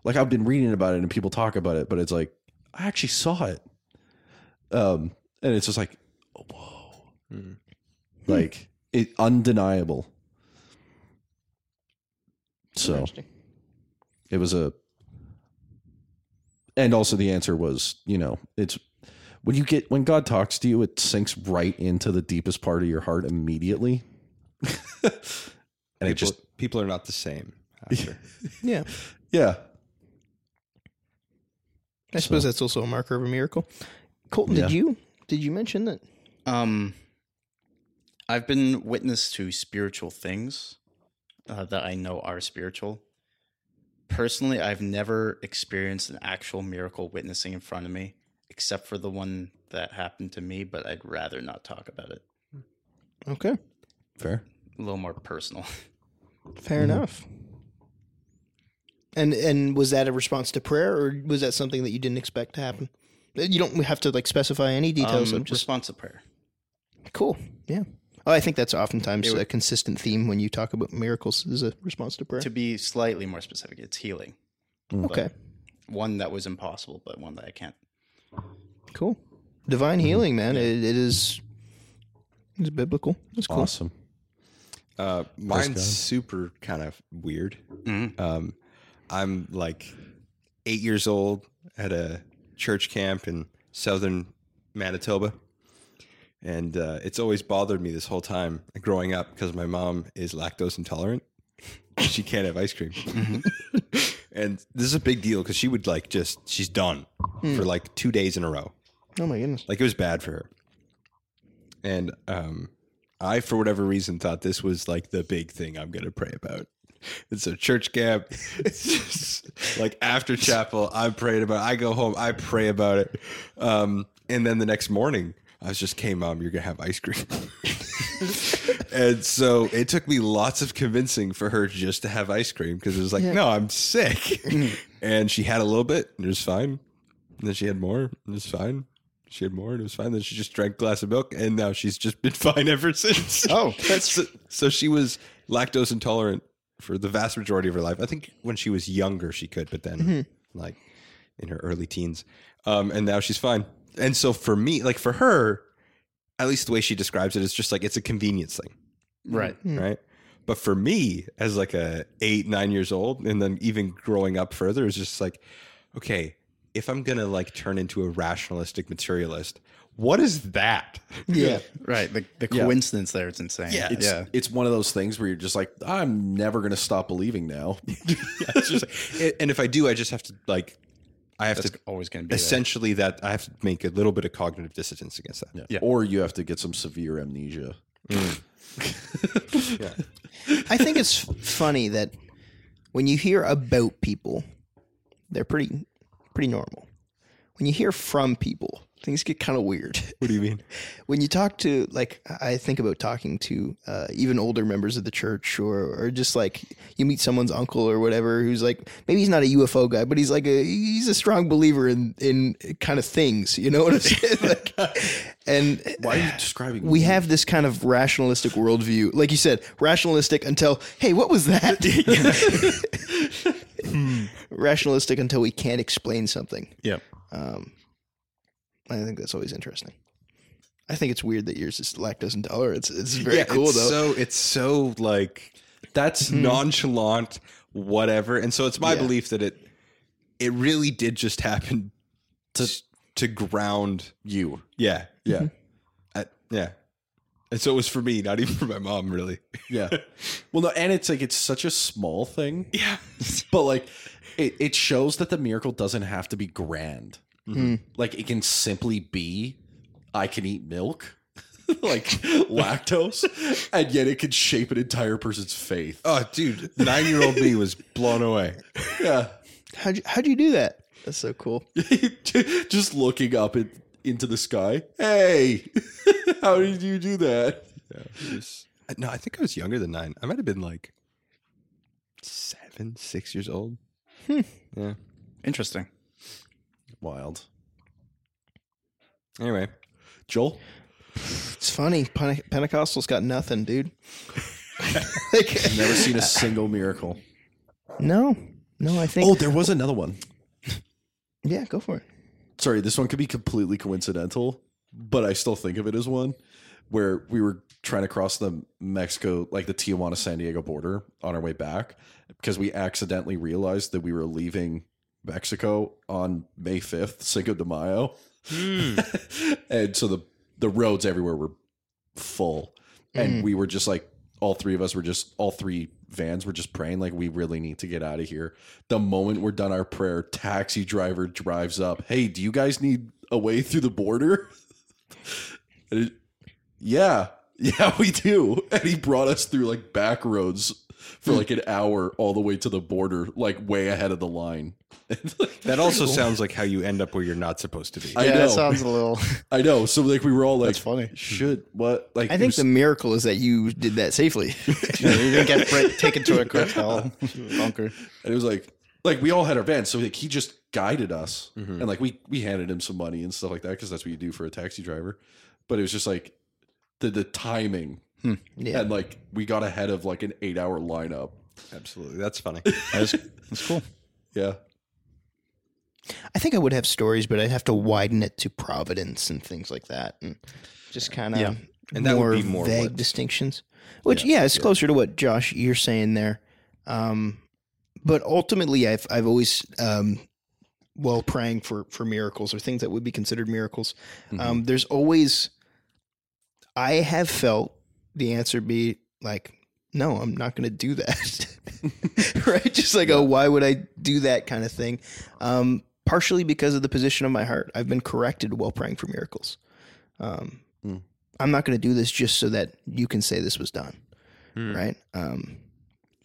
like I've been reading about it and people talk about it, but it's like I actually saw it." Um and it's just like, oh, "Whoa." Mm-hmm. Hmm. Like it undeniable. So it was a and also the answer was, you know, it's when you get when God talks to you, it sinks right into the deepest part of your heart immediately. and it just people are not the same. After. (laughs) Yeah. yeah. I suppose that's also a marker of a miracle. Colton, Yeah. did you did you mention that? Um, I've been witness to spiritual things uh, that I know are spiritual. Personally, I've never experienced an actual miracle witnessing in front of me, except for the one that happened to me. But I'd rather not talk about it. Okay. Fair. A little more personal. Fair enough. And and was that a response to prayer, or was that something that you didn't expect to happen? You don't have to like specify any details. Um, I'm just response to prayer. cool. Yeah. Oh, I think that's oftentimes It would- a consistent theme when you talk about miracles as a response to prayer. To be slightly more specific, it's healing. okay. One that was impossible, but one that I can't. Cool. Divine healing, man. It, it is. It's biblical. It's cool. Awesome. Uh, mine's super kind of weird. Mhm. Um, I'm like eight years old at a church camp in southern Manitoba. And uh, it's always bothered me this whole time growing up because my mom is lactose intolerant. she can't have ice cream. (laughs) and this is a big deal because she would like just, she's done for like two days in a row. Oh my goodness. Like it was bad for her. And um, I, for whatever reason, thought this was like the big thing I'm going to pray about. It's a church camp. It's just, like after chapel, I'm praying about it. I go home, I pray about it. Um, and then the next morning, I was just, okay, mom, you're going to have ice cream. (laughs) and so it took me lots of convincing for her just to have ice cream because it was like, no, I'm sick. (laughs) and she had a little bit and it was fine. And then she had more and it was fine. She had more and it was fine. Then she just drank a glass of milk and now she's just been (laughs) fine ever since. Oh, so, so she was lactose intolerant for the vast majority of her life. I think when she was younger she could, but then like in her early teens. Um, and now she's fine. And so for me, like for her, at least the way she describes it is just like it's a convenience thing mm-hmm. Right. Mm-hmm. right? But for me, as like a eight, nine years old, and then even growing up further, it's just like, okay, if I'm gonna like turn into a rationalistic materialist, what is that? Yeah. Right. The, the Yeah. coincidence there, it's insane. Yeah. It's, yeah. it's one of those things where you're just like, I'm never going to stop believing now. (laughs) Yeah, it's just and if I do, I just have to like, I have That's to always going to be there. essentially that I have to make a little bit of cognitive dissonance against that. Yeah. Yeah. Or you have to get some severe amnesia. Mm. (laughs) Yeah. I think it's funny that when you hear about people, they're pretty pretty normal. When you hear from people, things get kind of weird. (laughs) What do you mean? when you talk to like I think about talking to uh, even older members of the church or or just like you meet someone's uncle or whatever who's like maybe he's not a UFO guy but he's like a he's a strong believer in in kind of things you know what I'm saying (laughs) like, and Why are you describing we me? have this kind of rationalistic worldview like you said rationalistic until hey what was that (laughs) rationalistic until we can't explain something Yeah. um, I think that's always interesting. I think it's weird that yours is lactose intolerant. It's, it's very cool it's though. So it's so like That's mm-hmm. nonchalant, whatever. And so it's my Yeah. belief that it it really did just happen to to ground. you. Yeah, Yeah. Mm-hmm. I- yeah. And so it was for me, not even for my mom, really. Yeah. (laughs) well, no, and it's like it's such a small thing, Yeah, (laughs) but like it, it shows that the miracle doesn't have to be grand. Mm-hmm. Like it can simply be I can eat milk, (laughs) like (laughs) lactose, and yet it can shape an entire person's faith. Oh, dude, nine year old me was blown away. Yeah. How'd you, how'd you do that? That's so cool. (laughs) Just looking up it, into the sky. Hey, how did you do that? Yeah, it was- no, I think I was younger than nine. I might have been like seven, six years old. Hmm. Yeah. Interesting. Wild. Anyway, Joel? It's funny. Pente- Pentecostals got nothing, dude. (laughs) Like- Never seen a single miracle. no, no. I think. Oh, there was another one. yeah, go for it. sorry, this one could be completely coincidental, but I still think of it as one where we were trying to cross the Mexico, like the Tijuana San Diego border on our way back because we accidentally realized that we were leaving Mexico on May 5th, Cinco de Mayo. Hmm. (laughs) and so the, the roads everywhere were full. And hmm. we were just like, all three of us were just, all three vans were just praying, like, we really need to get out of here. The moment we're done our prayer, taxi driver drives up. Hey, do you guys need a way through the border? (laughs) And it- yeah, yeah, we do. (laughs) And he brought us through like back roads for hmm. like an hour all the way to the border, like way ahead of the line. (laughs) that also sounds like how you end up where you're not supposed to be. I yeah, know. that sounds a little. (laughs) I know. So like we were all like, That's funny. Should what? Like I think was- the miracle is that you did that safely. (laughs) you're gonna get bra- taken to a cartel bunker. and it was like like we all had our vans, so like he just guided us, mm-hmm. and like we we handed him some money and stuff like that because that's what you do for a taxi driver. But it was just like the the timing, hmm. yeah. and like we got ahead of like an eight hour lineup. Absolutely. That's funny. That's, that's cool. Yeah. I think I would have stories, but I'd have to widen it to Providence and things like that, and just kind of Yeah. And that would be more vague what- distinctions. Which, yeah, it's closer to what Josh you're saying there. Um, but ultimately, I've I've always um, while praying for for miracles or things that would be considered miracles, um, there's always I have felt the answer be like, no, I'm not going to do that. (laughs) (laughs) right? Just like, oh, why would I do that kind of thing? Um, partially because of the position of my heart. I've been corrected while praying for miracles. Um, Hmm. I'm not going to do this just so that you can say this was done. Right? Um,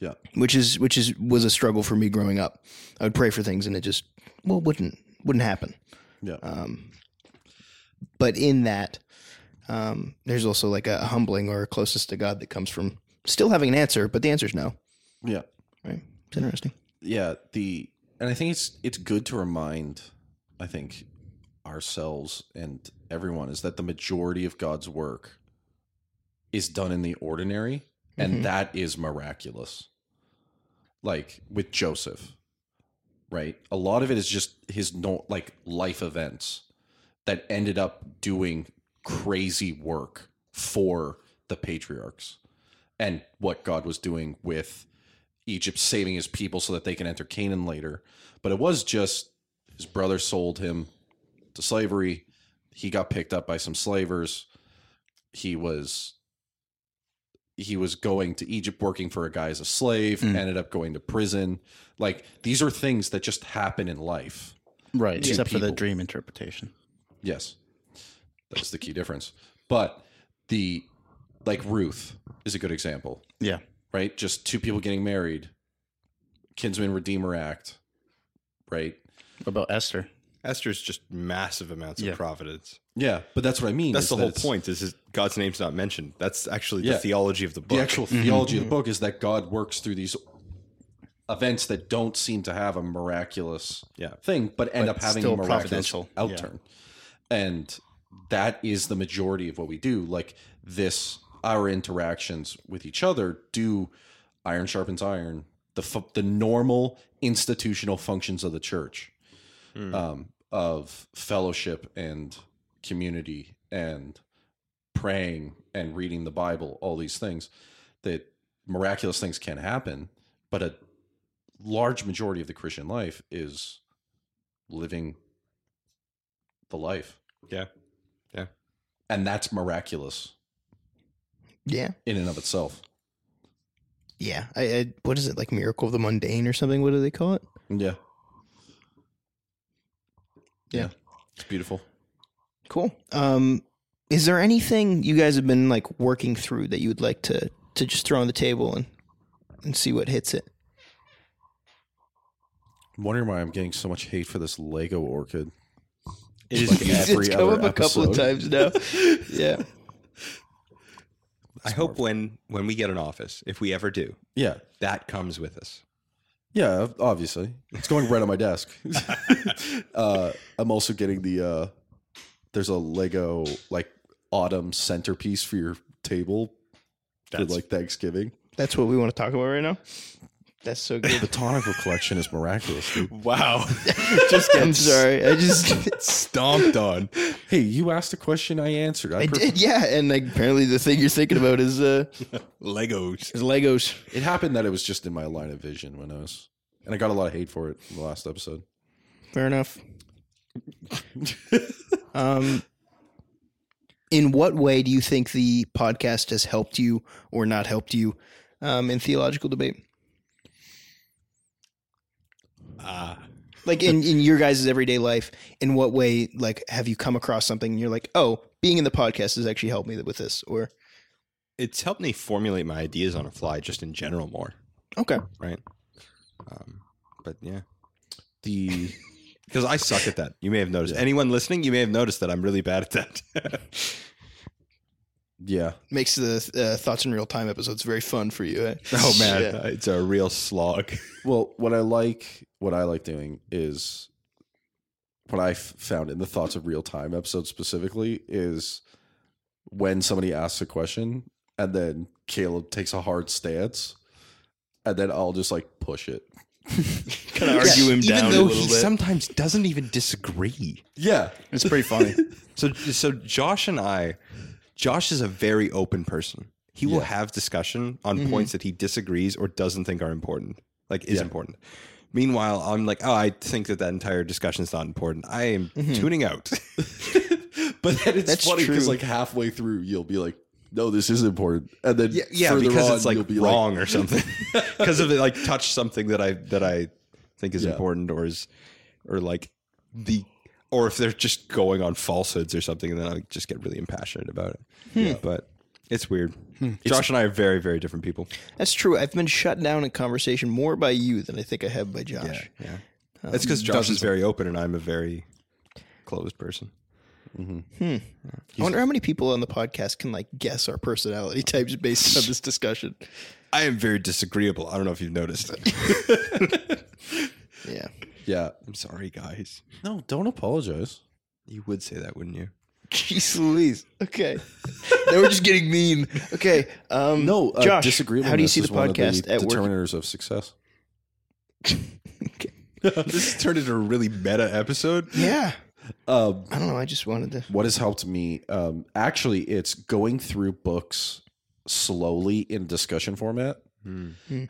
Yeah. which is which is was a struggle for me growing up. I would pray for things and it just well wouldn't wouldn't happen. Yeah. Um, but in that, um, there's also like a humbling or a closest to God that comes from still having an answer, but the answer's no. yeah. Right? It's interesting. yeah the and i think it's it's good to remind i think ourselves and everyone is that the majority of god's work is done in the ordinary and Mhm. that is miraculous like with joseph right a lot of it is just his no like life events that ended up doing crazy work for the patriarchs and what god was doing with Egypt saving his people so that they can enter Canaan later. But it was just His brother sold him to slavery. He got picked up by some slavers. He was he was going to Egypt working for a guy as a slave, mm. ended up going to prison. Like these are things that just happen in life. Right. Except for the dream interpretation. Yes. That's the key difference. But the like Ruth is a good example, Yeah. Right? Just two people getting married, kinsman redeemer act, right? What about Esther? Esther's just massive amounts Yeah. of providence. Yeah, but that's what I mean. That's is the that whole it's- point. Is, is God's name's not mentioned. That's actually the Yeah. theology of the book. The actual theology of the mm-hmm. book is that God works through these events that don't seem to have a miraculous Yeah. thing, but end But up having still a miraculous providential. outturn. And that is the majority of what we do. Like this, our interactions with each other do iron sharpens iron. The fu- the normal institutional functions of the church, um, of fellowship and community and praying and reading the Bible, all these things, that miraculous things can happen, but a large majority of the Christian life is living the life. Yeah. Yeah. And that's miraculous Yeah. in and of itself. Yeah. I, I what is it like miracle of the mundane or something? What do they call it? Yeah. Yeah. It's beautiful. Cool. Um, is there anything you guys have been like working through that you would like to to just throw on the table and and see what hits it? I'm wondering why I'm getting so much hate for this Lego orchid. It is Like beautiful. every it's come other up a couple of times now. (laughs) yeah. I hope when when we get an office, if we ever do, Yeah. that comes with us. Yeah, obviously. It's going right on my desk. (laughs) (laughs) uh, I'm also getting the uh, there's a Lego like autumn centerpiece for your table for That's- like Thanksgiving. That's what we want to talk about right now. That's so (laughs) good. Botanical collection is miraculous, dude. Wow. (laughs) (laughs) just I'm sorry. I just stomped on. Hey, you asked a question, I answered. I, I pref- did, yeah, and like, apparently the thing you're thinking about is uh Legos. is Legos. It happened that it was just in my line of vision when I was, and I got a lot of hate for it in the last episode. Fair enough. um, in what way do you think the podcast has helped you or not helped you um, in theological debate? Ah. Like in, in your guys' everyday life, in what way like have you come across something and you're like, oh, being in the podcast has actually helped me with this? Or it's helped me formulate my ideas on a fly just in general more, okay, right? Um, but yeah, The (laughs) because I suck at that. You may have noticed. Anyone listening, you may have noticed that I'm really bad at that. (laughs) yeah, makes the uh, thoughts in real time episodes very fun for you. Eh? (laughs) oh man, Yeah. it's a real slog. (laughs) Well, what I like, what I like doing is what I found in the thoughts of real time episode specifically is when somebody asks a question and then Caleb takes a hard stance, and then I'll just like push it. (laughs) kind of argue him Even down a though little he bit. sometimes doesn't even disagree. Yeah, It's pretty funny. So, so Josh and I, Josh is a very open person. He will Yeah. have discussion on mm-hmm. points that he disagrees or doesn't think are important, like is important. Meanwhile, I'm like, oh, I think that that entire discussion is not important. I am mm-hmm. tuning out. (laughs) but then it's That's funny because like halfway through you'll be like, "No, this is important," and then yeah, yeah, further because on, it's like you'll be wrong or something. (laughs) Because of it, like touch something that I that I think is Yeah. important or is or like the or if they're just going on falsehoods or something, and then I just get really impassioned about it. Hmm. Yeah, but it's weird. Hmm. Josh and I are very very different people. That's true. I've been shut down in conversation more by you than I think I have by Josh. Yeah. Um, That's because Josh is very open and I'm a very closed person. Mm-hmm. Hmm. I wonder how many people on the podcast can like guess our personality (laughs) types based on this discussion. I am very disagreeable. I don't know if you've noticed. It. (laughs) Yeah. Yeah. I'm sorry, guys. No, don't apologize. You would say that, wouldn't you? Jeez Louise. Okay. (laughs) now we're just getting mean. Okay. Um, No, uh, Josh, disagreeableness how do you see is the one of podcast at work? determinators of success. (laughs) this has turned into a really meta episode. Yeah. Um, I don't know. I just wanted to. what has helped me um, actually it's going through books slowly in discussion format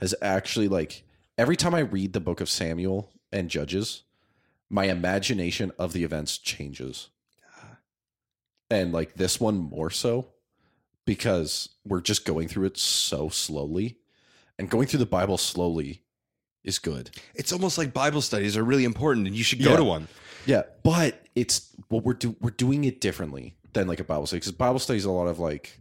has actually like every time i read the book of samuel and judges my imagination of the events changes. And like this one more so because we're just going through it so slowly. And going through the Bible slowly is good. It's almost like Bible studies are really important, and you should go Yeah. to one. Yeah, but it's what we're do we're doing it differently than like a Bible study because Bible study is a lot of like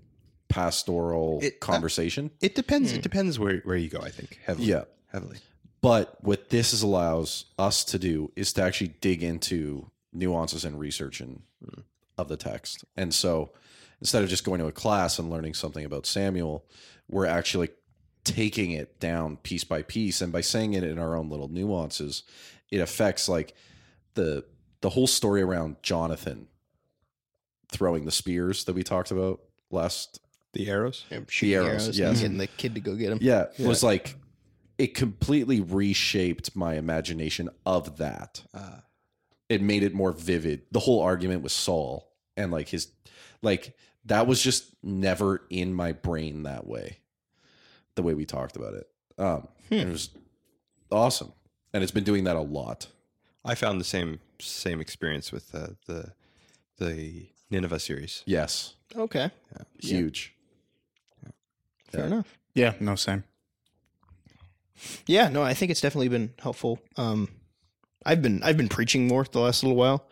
pastoral It- uh, conversation. It depends. It depends where where you go. I think heavily. Yeah. heavily. But what this is allows us to do is to actually dig into nuances and research and hmm. of the text. And so instead of just going to a class and learning something about Samuel, we're actually taking it down piece by piece. And by saying it in our own little nuances, it affects like the the whole story around Jonathan throwing the spears that we talked about last The arrows. Shooting arrows, arrows, yes. and getting the kid to go get him. yeah, was like it completely reshaped my imagination of that. Uh, It made it more vivid. The whole argument with Saul and like his like that was just never in my brain that way. The way we talked about it. Um and it was awesome. And it's been doing that a lot. I found the same same experience with uh, the the Nineveh series. Yes. Okay. Huge. Fair Yeah. enough. Yeah, no, same. Yeah, no, I think it's definitely been helpful. Um, I've been I've been preaching more the last little while,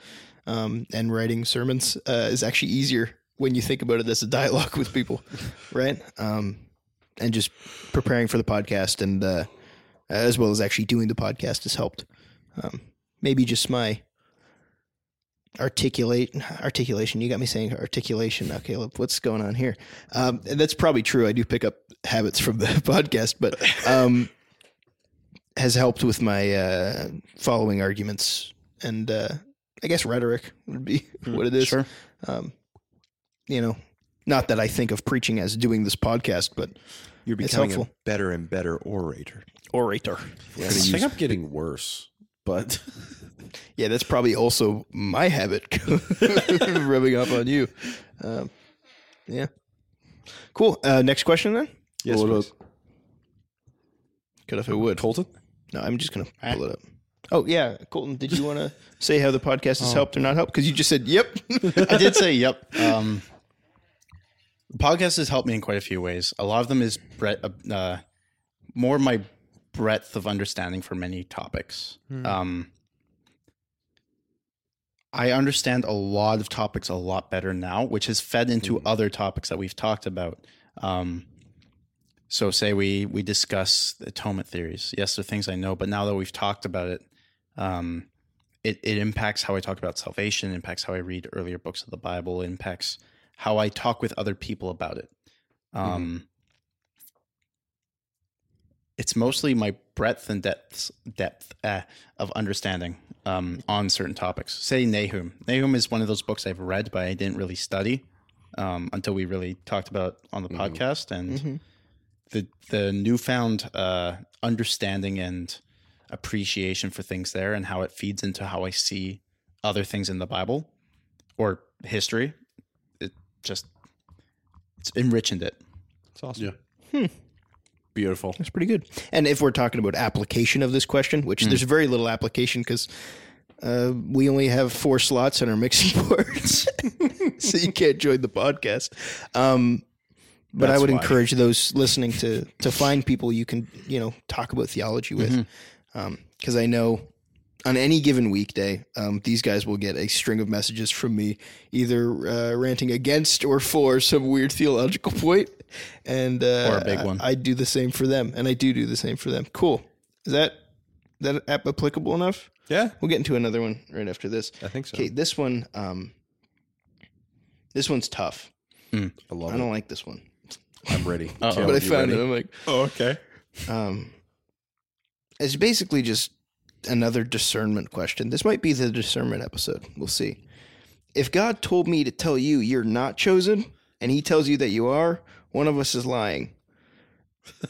um, and writing sermons uh, is actually easier when you think about it as a (laughs) dialogue with people, right? Um, and just preparing for the podcast and uh, as well as actually doing the podcast has helped. Um, maybe just my articulate articulation. You got me saying articulation. now, Caleb, what's going on here? Um, and that's probably true. I do pick up habits from the (laughs) podcast, but um, has helped with my uh, following arguments and uh, I guess rhetoric would be (laughs) what it is. Sure. Um, you know, not that I think of preaching as doing this podcast, but You're It's becoming a better and better orator. orator. I think I'm getting worse, but (laughs) Yeah, that's probably also my habit (laughs) rubbing off on you. Um, yeah. Cool. Uh, next question then. Yes, What please. Could if it would. Colton? No, I'm just gonna pull it up. Oh yeah, Colton. Did you want to (laughs) say how the podcast has helped or not helped? Because you just said yep. (laughs) I did say yep. Um, the podcast has helped me in quite a few ways. A lot of them is breadth, uh, more my breadth of understanding for many topics. Um, I understand a lot of topics a lot better now, which has fed into other topics that we've talked about. Um, so, say we we discuss the atonement theories. Yes, they're things I know, but now that we've talked about it, um, it, it impacts how I talk about salvation, impacts how I read earlier books of the Bible, impacts how I talk with other people about it. Um, It's mostly my breadth and depth depth uh, of understanding um, on certain topics. Say Nahum. Nahum is one of those books I've read, but I didn't really study um, until we really talked about it on the podcast. And the the newfound uh, understanding and appreciation for things there and how it feeds into how I see other things in the Bible or history. It just it's enriched it. It's awesome. Yeah. Beautiful. That's pretty good. And if we're talking about application of this question, which there's very little application because uh, we only have four slots on our mixing (laughs) boards, (laughs) so you can't join the podcast. Um, but I would why. encourage those listening to to find people you can you know talk about theology with, because I know on any given weekday, um, these guys will get a string of messages from me, either uh, ranting against or for some weird theological point, and uh, Or a big one. I, I do the same for them, and I do do the same for them. Cool. Is that that app applicable enough? Yeah, We'll get into another one right after this. I think so. Okay, this one, um, this one's tough. I love I don't like this one, I'm ready. Uh-oh. Caleb, but I you found ready? it. I'm like, Oh, okay. um, it's basically just another discernment question. This might be the discernment episode. We'll see. If God told me to tell you you're not chosen, and He tells you that you are, one of us is lying.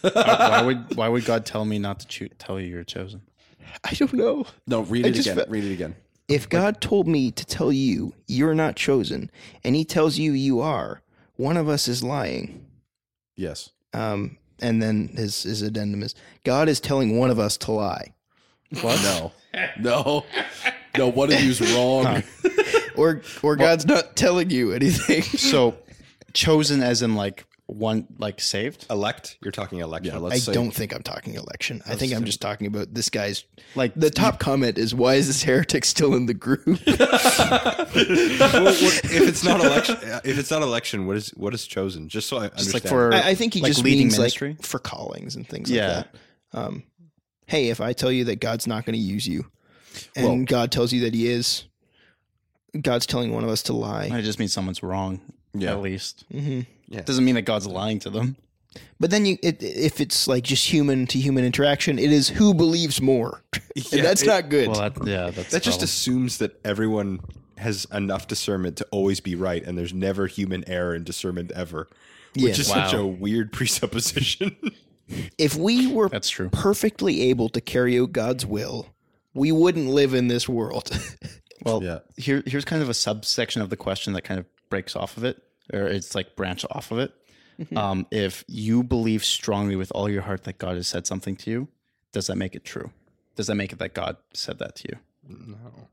why would (laughs) why would God tell me not to cho- tell you you're chosen? I don't know. No, read I it just again. fe- read it again. If God told me to tell you you're not chosen, and He tells you you are, one of us is lying. Yes. Um, and then his his addendum is God is telling one of us to lie. What? No. (laughs) no. no, one of you's wrong. or or God's not telling you anything. So (laughs) chosen as in like one like saved? Elect? You're talking election. Yeah, I let's say don't think I'm talking election. I think I'm just talking about this guy's. Like The top comment is, "Why is this heretic still in the group?" (laughs) Well, what- if it's not election, if it's not election, what is what is chosen? Just so I understand. just like for I, I think he like just leading means ministry? like for callings and things Yeah. like that. Um, hey, if I tell you that God's not going to use you, and Well- God tells you that He is, God's telling one of us to lie. I just mean someone's wrong. Yeah. At least. hmm Doesn't mean that God's lying to them. But then you, it, if it's like just human to human interaction, it is who believes more, (laughs) Yeah, and that's it- not good. Well, that, yeah, that's that just problem. assumes that everyone has enough discernment to always be right, and there's never human error in discernment ever. Which Yes. is such a weird (laughs) presupposition. if we were That's true. perfectly able to carry out God's will, we wouldn't live in this world. (laughs) Well, Yeah. here here's kind of a subsection of the question that kind of breaks off of it, or it's like branch off of it. Um, if you believe strongly with all your heart that God has said something to you, does that make it true? Does that make it that God said that to you? No.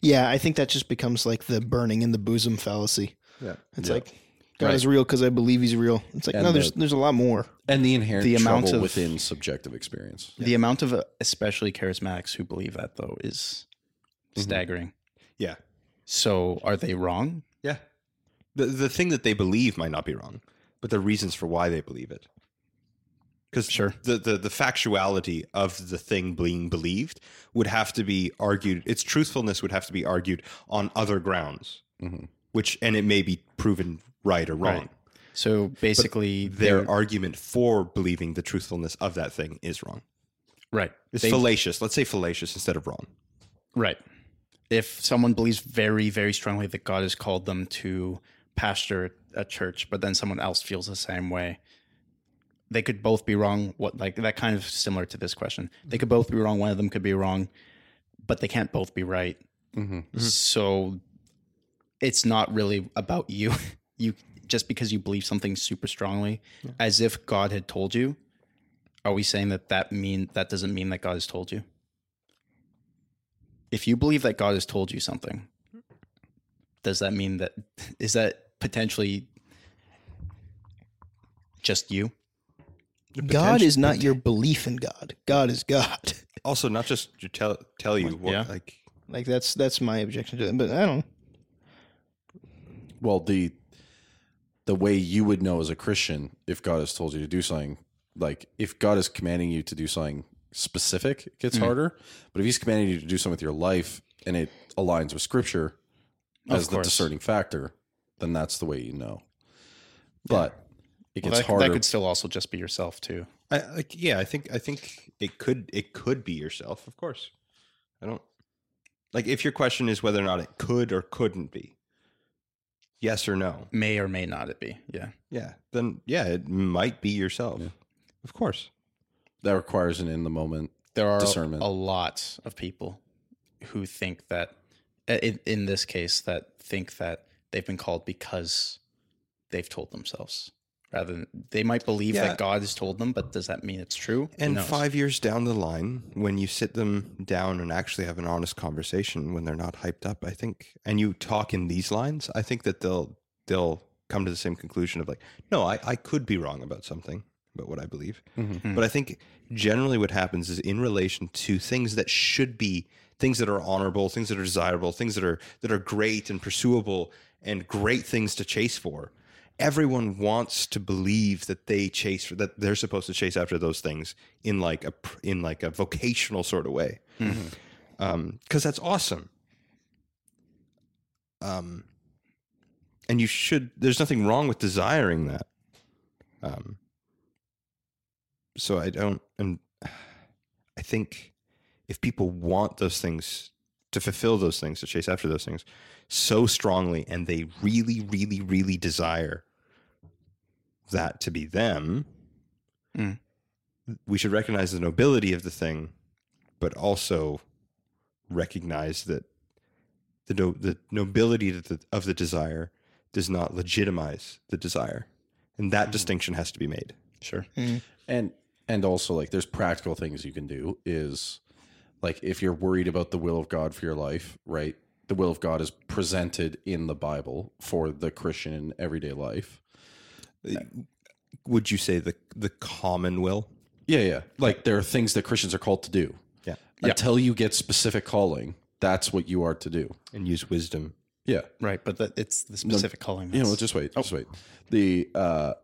Yeah, I think that just becomes like the burning in the bosom fallacy. yeah. It's Yeah. like God Right. is real because I believe He's real. It's like And no, there's the- there's a lot more. and the inherent The amount of- within subjective experience. The amount of uh, especially charismatics who believe that though is staggering. Yeah. So are they wrong? Yeah. The the thing that they believe might not be wrong, but the reasons for why they believe it. Because Sure. the, the the factuality of the thing being believed would have to be argued. Its truthfulness would have to be argued on other grounds, Mhm. which and it may be proven right or wrong. Right. So basically, Their argument for believing the truthfulness of that thing is wrong. right. It's They- fallacious. Let's say fallacious instead of wrong. Right. If someone believes very, very strongly that God has called them to pastor a church, but then someone else feels the same way, they could both be wrong. What like that kind of similar to this question. They could both be wrong. One of them could be wrong, but they can't both be right. Mm-hmm. So it's not really about you. (laughs) You just because you believe something super strongly, as if God had told you. Are we saying that that mean that doesn't mean that God has told you? If you believe that God has told you something, does that mean that (laughs) is that potentially just you? God is not your belief in God. God is God. (laughs) Also, not just to tell tell you what Yeah. like Like that's that's my objection to it. But I don't. know. Well, the the way you would know as a Christian if God has told you to do something, like if God is commanding you to do something specific, it gets hmm. harder. But if He's commanding you to do something with your life and it aligns with Scripture as the discerning factor, then that's the way you know. But it Well, gets that, harder. that could still also just be yourself too. I like yeah, I think I think it could it could be yourself, of course. I don't like if your question is whether or not it could or couldn't be. Yes or no. May or may not it be. Yeah. Yeah. Then yeah, it might be yourself. Of course. That requires an in the moment. there are discernment. a lot of people who think that uh, in, in this case that think that they've been called because they've told themselves rather than they might believe Yeah. that god has told them but does that mean it's true And five years down the line, when you sit them down and actually have an honest conversation, when they're not hyped up, I think, and you talk in these lines, I think that they'll they'll come to the same conclusion of like, no, I, I could be wrong about something, about what I believe. But I think generally what happens is in relation to things that should be things that are honorable, things that are desirable, things that are that are great and pursuable and great things to chase for. Everyone wants to believe that they chase for that they're supposed to chase after those things in like a in like a vocational sort of way, Um because that's awesome. Um, and you should. There's nothing wrong with desiring that. Um, so I don't, and I think if people want those things to fulfill those things, to chase after those things so strongly, and they really, really, really desire that to be them, Mm. we should recognize the nobility of the thing, but also recognize that the no, the nobility of the, of the desire does not legitimize the desire, and that distinction has to be made. sure and and also like there's practical things you can do is like if you're worried about the will of God for your life, right? The will of God is presented in the Bible for the Christian in everyday life. Would you say the the common will? Yeah, yeah. Like there are things that Christians are called to do. Yeah. Until you get specific calling, that's what you are to do. And use wisdom. Yeah. Right, but that it's the specific calling. You know, that's- just wait, just wait. The uh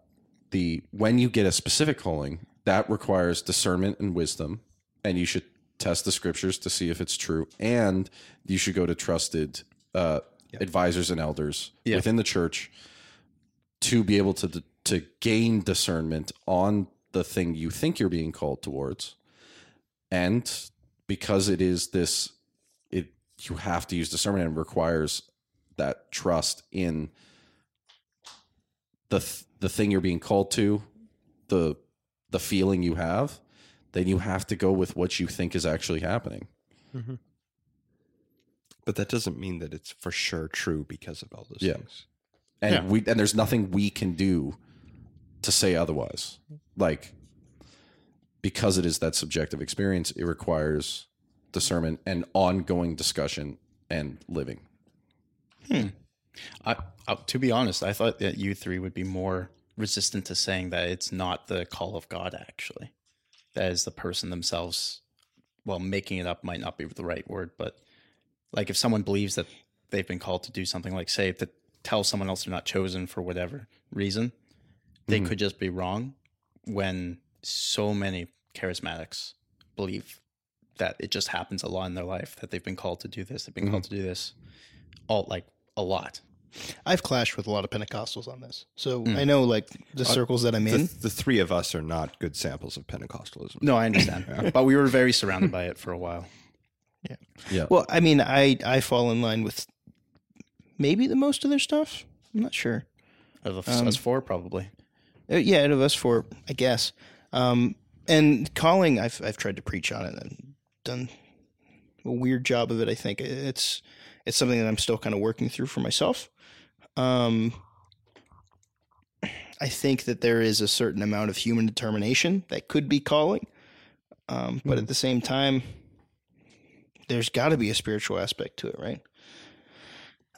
the when you get a specific calling, that requires discernment and wisdom, and you should test the scriptures to see if it's true, and you should go to trusted uh advisors and elders Yeah. within the church to be able to to gain discernment on the thing you think you're being called towards. And because it is this it you have to use discernment and requires that trust in the th- the thing you're being called to, the the feeling you have, then you have to go with what you think is actually happening. Mm-hmm. But that doesn't mean that it's for sure true because of all those Yeah. things. And Yeah. we and there's nothing we can do to say otherwise. Like because it is that subjective experience, it requires discernment and ongoing discussion and living. Hmm. I, I, to be honest, I thought that you three would be more resistant to saying that it's not the call of God. Actually, that is the person themselves. Well, making it up might not be the right word, but like if someone believes that they've been called to do something, like say to tell someone else they're not chosen for whatever reason, they mm-hmm. could just be wrong. When so many charismatics believe that it just happens a lot in their life that they've been called to do this, they've been mm-hmm. called to do this, all like a lot. I've clashed with a lot of Pentecostals on this, so I know like the circles that I'm The, in. the three of us are not good samples of Pentecostalism. No, I understand, (laughs) but we were very surrounded by it for a while. Yeah. Yeah. Well, I mean, I I fall in line with maybe the most of their stuff. I'm not sure. Out of us four, probably. Uh, yeah, out of us four, I guess. Um, and calling, I've I've tried to preach on it and done a weird job of it. I think it's it's something that I'm still kind of working through for myself. Um, I think that there is a certain amount of human determination that could be calling, um, but at the same time, there's got to be a spiritual aspect to it, right?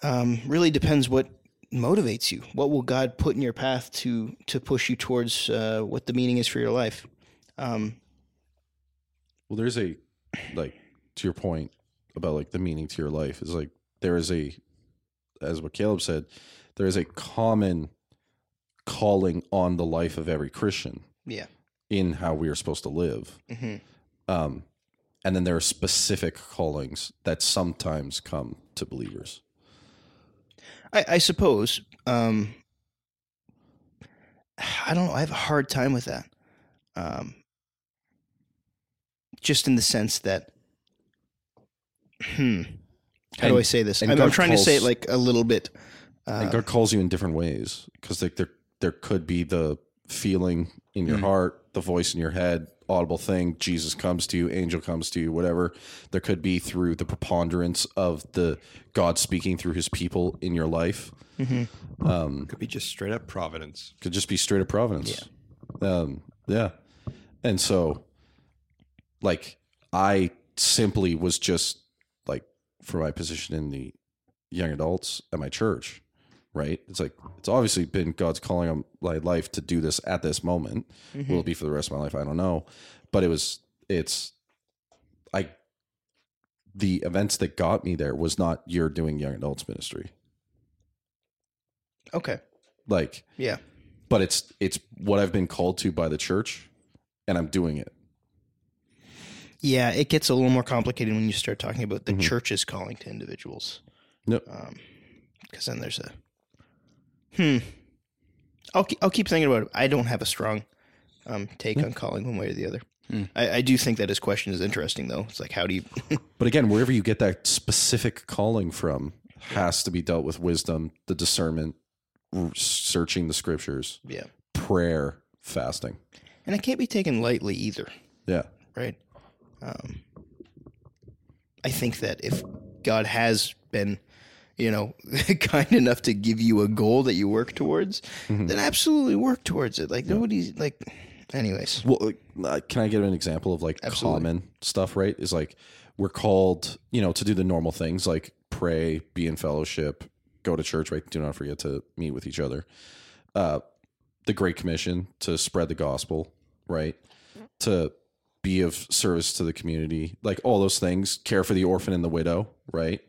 Um, really depends what motivates you. What will God put in your path to to push you towards uh, what the meaning is for your life? Um, Well, there's a like to your point about like the meaning to your life is like there is a as what Caleb said, there is a common calling on the life of every Christian yeah, in how we are supposed to live. Mhm. Um, and then there are specific callings that sometimes come to believers. I, I suppose. Um, I don't know. I have a hard time with that. Um, just in the sense that, hmm, how do I say this? I'm, I'm God trying to say it like a little bit. and Uh, God calls you in different ways because like there there could be the feeling in your heart, the voice in your head, audible thing. Jesus comes to you, angel comes to you, whatever. There could be through the preponderance of the God speaking through His people in your life. Um, Could be just straight up providence. could just be straight up providence. Yeah. Um, yeah. And so, like, I simply was just like, for my position in the young adults at my church, right? It's like, it's obviously been God's calling on my life to do this at this moment. Mm-hmm. Will it be for the rest of my life? I don't know. But it was, it's, I, the events that got me there was not you're doing young adults ministry. okay. Like, Yeah. but it's it's what I've been called to by the church, and I'm doing it. Yeah, it gets a little more complicated when you start talking about the church's calling to individuals. Yep. Because then there's a hmm. I'll keep, I'll keep thinking about it. I don't have a strong um, take on calling one way or the other. I, I do think that his question is interesting, though. It's like, how do you? (laughs) But again, wherever you get that specific calling from has to be dealt with wisdom, the discernment, searching the scriptures, yeah, prayer, fasting. and it can't be taken lightly either, Yeah. right? Um, I think that if God has been, you know, (laughs) kind enough to give you a goal that you work towards, then absolutely work towards it. Like nobody's like, anyways. Well, uh, can I give an example of like Absolutely. common stuff? Right? Is like we're called, you know, to do the normal things like pray, be in fellowship, go to church, right? Do not forget to meet with each other. Uh, the Great Commission to spread the gospel, right? To be of service to the community, like all those things, care for the orphan and the widow, right?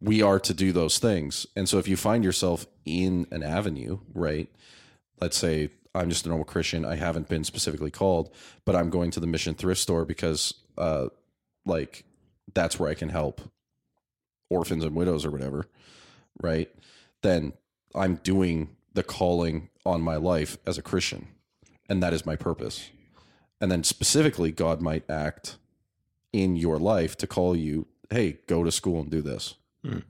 We are to do those things. And so if you find yourself in an avenue, right? Let's say I'm just a normal Christian, I haven't been specifically called, but I'm going to the mission thrift store because uh like that's where I can help orphans and widows or whatever, right? Then I'm doing the calling on my life as a Christian, and that is my purpose. And then specifically, God might act in your life to call you, hey, go to school and do this. Hmm.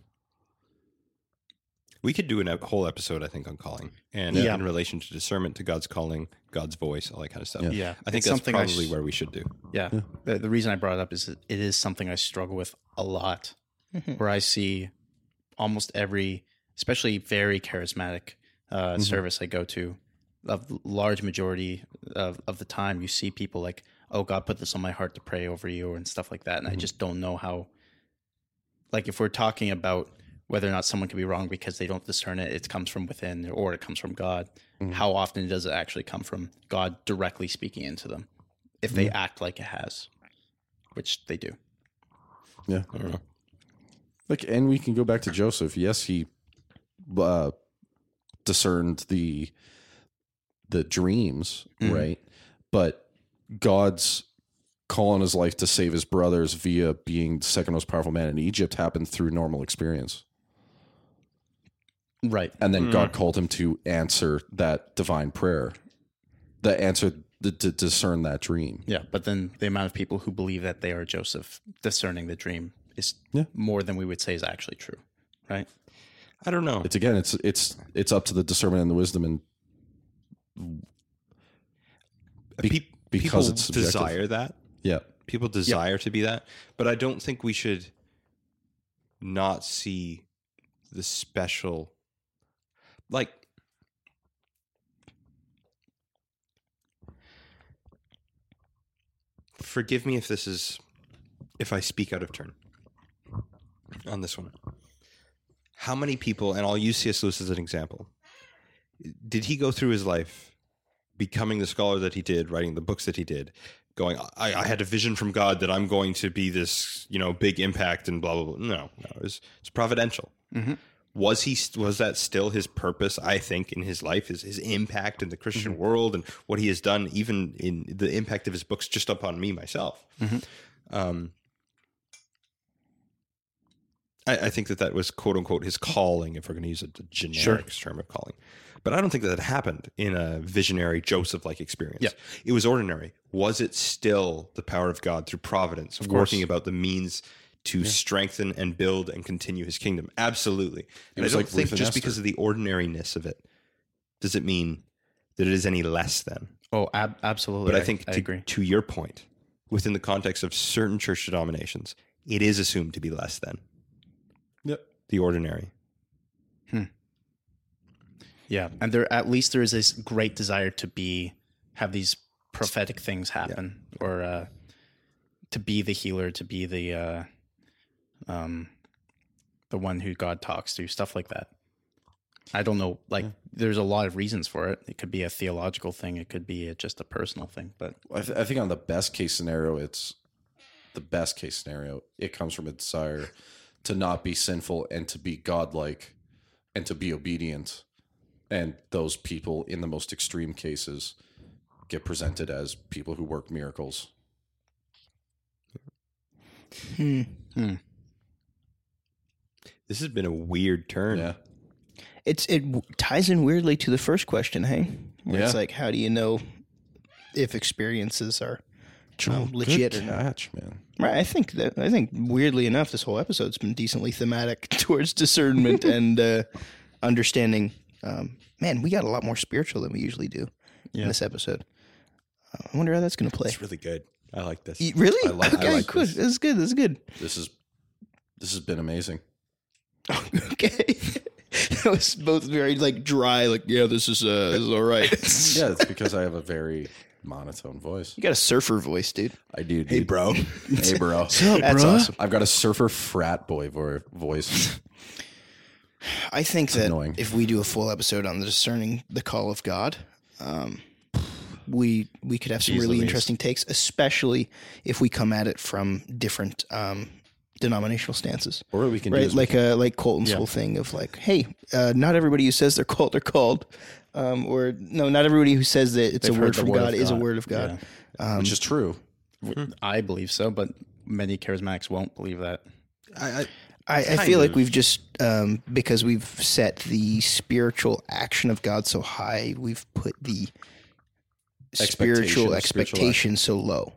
We could do an- a whole episode, I think, on calling and Yeah. in relation to discernment, to God's calling, God's voice, all that kind of stuff. Yeah. I think It's that's something probably s- where we should do. Yeah. The, the reason I brought it up is that it is something I struggle with a lot, mm-hmm. where I see almost every, especially very charismatic uh, mm-hmm. service I go to, a large majority of, of the time, you see people like, oh, God put this on my heart to pray over you and stuff like that. And I mm-hmm. just don't know how, like, if we're talking about whether or not someone can be wrong because they don't discern it, it comes from within or it comes from God. Mm-hmm. How often does it actually come from God directly speaking into them? If they mm-hmm. act like it has, which they do. Yeah. I don't know. Like, and we can go back to Joseph. Yes, he uh, discerned the the dreams, Mhm. right? But God's call on his life to save his brothers via being the second most powerful man in Egypt happened through normal experience. Right. And then God called him to answer that divine prayer, the answer the, to discern that dream. Yeah. But then the amount of people who believe that they are Joseph discerning the dream is Yeah. more than we would say is actually true. Right. I don't know. It's again, it's it's it's up to the discernment and the wisdom and be- because people it's subjective. desire that. yeah. People desire to be that, but I don't think we should not see the special. Like, forgive me if this is if I speak out of turn on this one. How many people, and I'll use C.S. Lewis as an example, did he go through his life becoming the scholar that he did, writing the books that he did, going, I, I had a vision from God that I'm going to be this, you know, big impact and blah blah blah. No, no, it was, it's providential. Mhm. Was he? Was that still his purpose? I think in his life is his impact in the Christian world and what he has done, even in the impact of his books, just upon me myself. Um, I, I think that that was quote unquote his calling, if we're going to use a generic term of calling. But I don't think that that happened in a visionary Joseph like experience. Yeah. It was ordinary. Was it still the power of God through providence, course. working about the means to strengthen and build and continue his kingdom? Absolutely. And I was don't like think just Esther. because of the ordinariness of it does it mean that it is any less than. Oh, ab- absolutely. But I think I to, agree. to your point, within the context of certain church denominations, it is assumed to be less than Yep. the ordinary. Yeah, and there at least there is this great desire to be have these prophetic things happen, or uh, to be the healer, to be the uh, um, the one who God talks to, stuff like that. I don't know. Like, there's a lot of reasons for it. It could be a theological thing. It could be a, just a personal thing. But I, th- I think on the best case scenario, it's the best case scenario. It comes from a desire to not be sinful and to be godlike and to be obedient. And those people, in the most extreme cases, get presented as people who work miracles. This has been a weird turn. Yeah. It's it ties in weirdly to the first question, hey? Where It's like, how do you know if experiences are um, legit Good or not? catch, man. Right. I think that I think weirdly enough, this whole episode's been decently thematic (laughs) towards discernment and uh, understanding. Um, man, we got a lot more spiritual than we usually do in this episode. Uh, I wonder how that's going to play. It's really good. I like this. Y- Really? I like- I okay, like good. this. is good. That's good. This is this has been amazing. (laughs) okay. (laughs) that was both very like dry. Like, yeah, this is uh, this is all right. (laughs) Yeah, it's because I have a very monotone voice. You got a surfer voice, dude. I do. Hey, dude. bro. Hey, bro. That's awesome. I've got a surfer frat boy voice. I think that annoying. if we do a full episode on the discerning the call of God, um, we we could have some Jeez really Louise. interesting takes, especially if we come at it from different um, denominational stances. Or we can do Right, is we like a like Colton's Yeah. whole thing of like, hey, uh, not everybody who says they're called are called, um, or no, not everybody who says that it's They've a word from word God of is a word of God. Yeah. which is true. I believe so, but many charismatics won't believe that. I, I, I, I Kind feel like we've just um, because we've set the spiritual action of God so high, we've put the Expectation spiritual of spiritual expectation so low.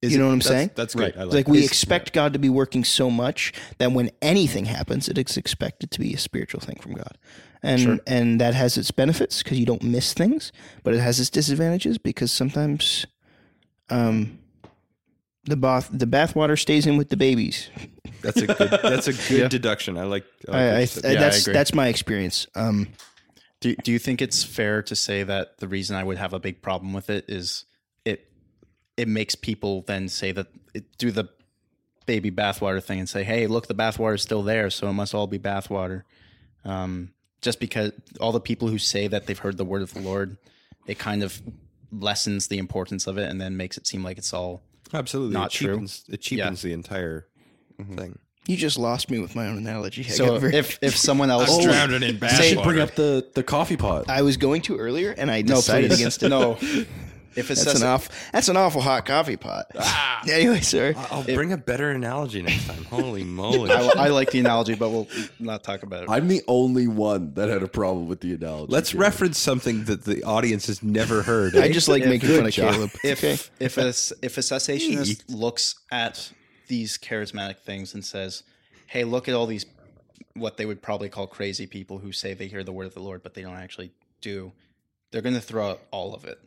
Is you know it- what I'm that's, saying? That's great. I like, like we that. expect God to be working so much that when anything happens, it is expected to be a spiritual thing from God, and Sure. and that has its benefits because you don't miss things, but it has its disadvantages because sometimes, um, the bath the bathwater stays in with the babies. That's a good. That's a (laughs) good deduction. I like. I, like what I, I. Yeah, that's agree. that's my experience. Um, Do Do you think it's fair to say that the reason I would have a big problem with it is it it makes people then say that it, do the baby bathwater thing and say, "Hey, look, the bathwater is still there, so it must all be bathwater." Um, just because all the people who say that they've heard the word of the Lord, it kind of lessens the importance of it and then makes it seem like it's all Absolutely, Not it true. cheapens, It cheapens the entire mm-hmm. thing. you just lost me with my own analogy. I so very- if if someone else (laughs) in You should bring up the, the coffee pot. I was going to earlier, and I no decided please. against it. (laughs) no (laughs) if it's That's an awful. That's an awful hot coffee pot. Ah. (laughs) Anyway, sir, I'll bring a better analogy next time. Holy (laughs) moly! I, I like the analogy, but we'll not talk about it. I'm the only one that had a problem with the analogy. Let's Jared. reference something that the audience has never heard. I eh? just like If- making fun of job. Caleb. if okay. if a if a cessationist looks at these charismatic things and says, "Hey, look at all these what they would probably call crazy people who say they hear the word of the Lord but they don't actually do," they're going to throw out all of it,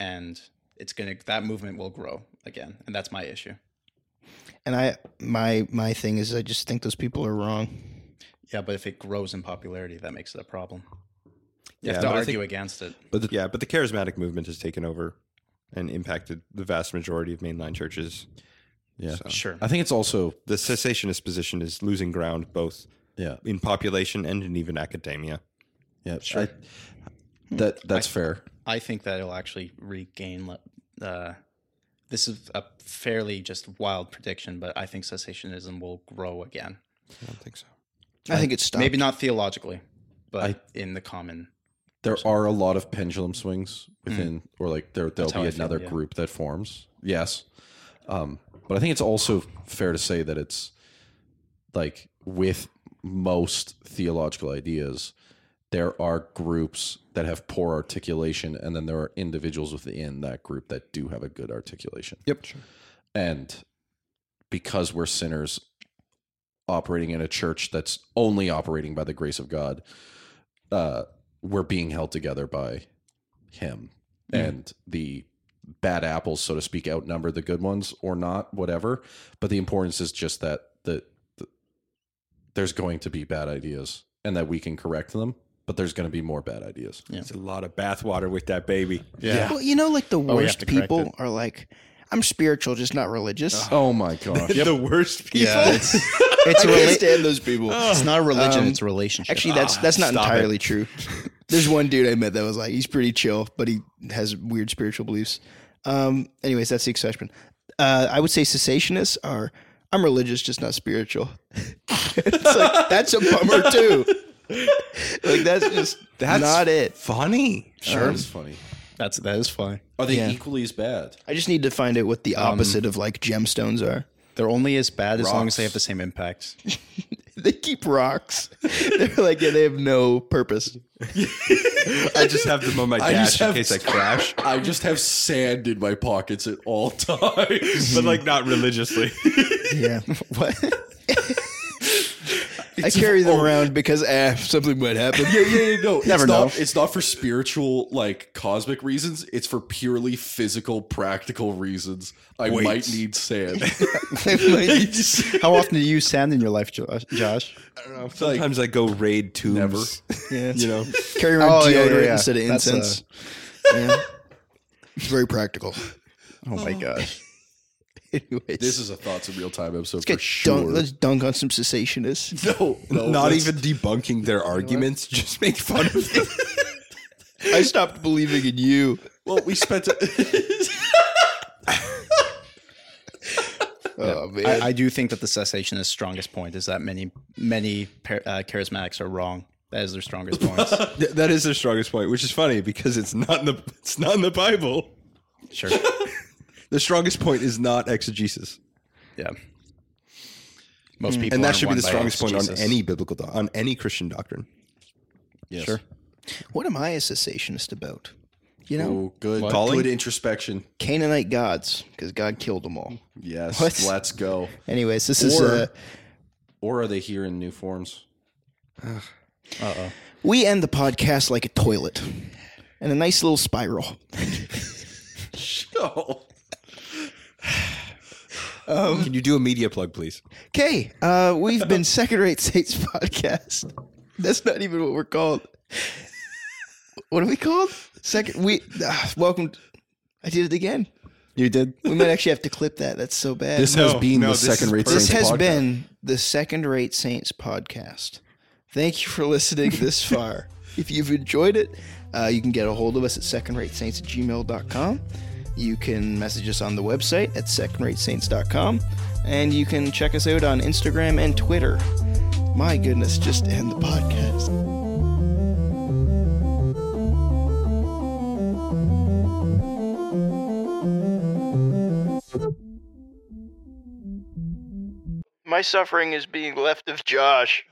and it's going to that movement will grow again, and that's my issue. And I, my my thing is, I just think those people are wrong. Yeah, but if it grows in popularity, that makes it a problem. You Yeah, have to I argue think- against it. But the, yeah, but the charismatic movement has taken over and impacted the vast majority of mainline churches. Yeah. So Sure. I think it's also the cessationist position is losing ground both yeah in population and in even academia. yeah I- that that's fair. I think that it'll actually regain. Uh, this is a fairly just wild prediction, but I think cessationism will grow again. I don't think so. I think it's stopped. Maybe not theologically, but I- in the common. There are a lot of pendulum swings within, or like there there'll That's be I feel, another yeah. group that forms. Yes, um, but I think it's also fair to say that it's like with most theological ideas, there are groups that have poor articulation, and then there are individuals within that group that do have a good articulation. Yep. Sure. And because we're sinners operating in a church that's only operating by the grace of God, uh, we're being held together by Him. And the bad apples, so to speak, outnumber the good ones or not, whatever. But the importance is just that the, the there's going to be bad ideas and that we can correct them, but there's going to be more bad ideas. Yeah. It's a lot of bathwater with that baby. Yeah. Well, you know, like the we worst to people it. are like, I'm spiritual, just not religious. Oh my gosh. (laughs) The worst people. Yeah, it's it's a (laughs) I can't rela- stand those people. it's not a religion; Um, it's a relationship. Actually, that's that's not stop entirely true. (laughs) There's one dude I met that was like, he's pretty chill, but he has weird spiritual beliefs. Um, anyways, that's the exception. Uh, I would say cessationists are. I'm religious, just not spiritual. it's like that's a bummer too. Like that's just That's not it. Funny. Sure. Um, it's funny. that's that is fine. Are they Yeah. equally as bad? I just need to find out what the um, opposite of like gemstones are. They're only as bad as long as they have the same impact. (laughs) They keep rocks. (laughs) They're like yeah, they have no purpose. I just have them on my (laughs) I just dash in have- case I crash, I just have sand in my pockets at all times. but like not religiously. Yeah. what? I carry them around because eh, something might happen. yeah, yeah, yeah, no. (laughs) Never it's know. Not, it's not for spiritual, like cosmic reasons. It's for purely physical, practical reasons. I Weights. might need sand. (laughs) (laughs) How often do you use sand in your life, Josh? Josh? I don't know. Sometimes I go raid tombs. Never. Yeah. You know, Carry around Oh, deodorant yeah, yeah. instead of That's, uh, incense. yeah. It's very practical. Oh my gosh. (laughs) Anyways, This is a thoughts in real time episode let's for get sure. dunk, let's dunk on some cessationists. (laughs) no, no, Not let's- even debunking their arguments, just make fun of them. (laughs) I stopped believing in you. Well, we spent. Oh man. I, I do think that the cessationist strongest point is that many many par- uh, charismatics are wrong. That is their strongest point. Th- that is their strongest point, which is funny because it's not in the it's not in the Bible. Sure. The strongest point is not exegesis, Yeah. Most people, Hmm. and that should be the strongest point on any biblical do- on any Christian doctrine. yes. Sure. what am I a cessationist about? You know, Oh, good. Calling? Good introspection. Canaanite gods, because God killed them all. Yes. What? Let's go. Anyways, this is Or- uh, Or are they here in new forms? Uh oh. we end the podcast like a toilet, in a nice little spiral. (laughs) Oh. Can you do a media plug, please? Okay, uh, we've been (laughs) Second Rate Saints podcast. That's not even what we're called. What are we called? Second. We ah, welcome. I did it again. You did. We might actually have to clip that. That's so bad. This No, has been no, the this is second rate This Saints has podcast. been the Second Rate Saints podcast. Thank you for listening this (laughs) far. if you've enjoyed it, uh, you can get a hold of us at secondratesaints at gmail.com. You can message us on the website at secondratesaints.com. And you can check us out on Instagram and Twitter. My goodness, just end the podcast. My suffering is being left of Josh.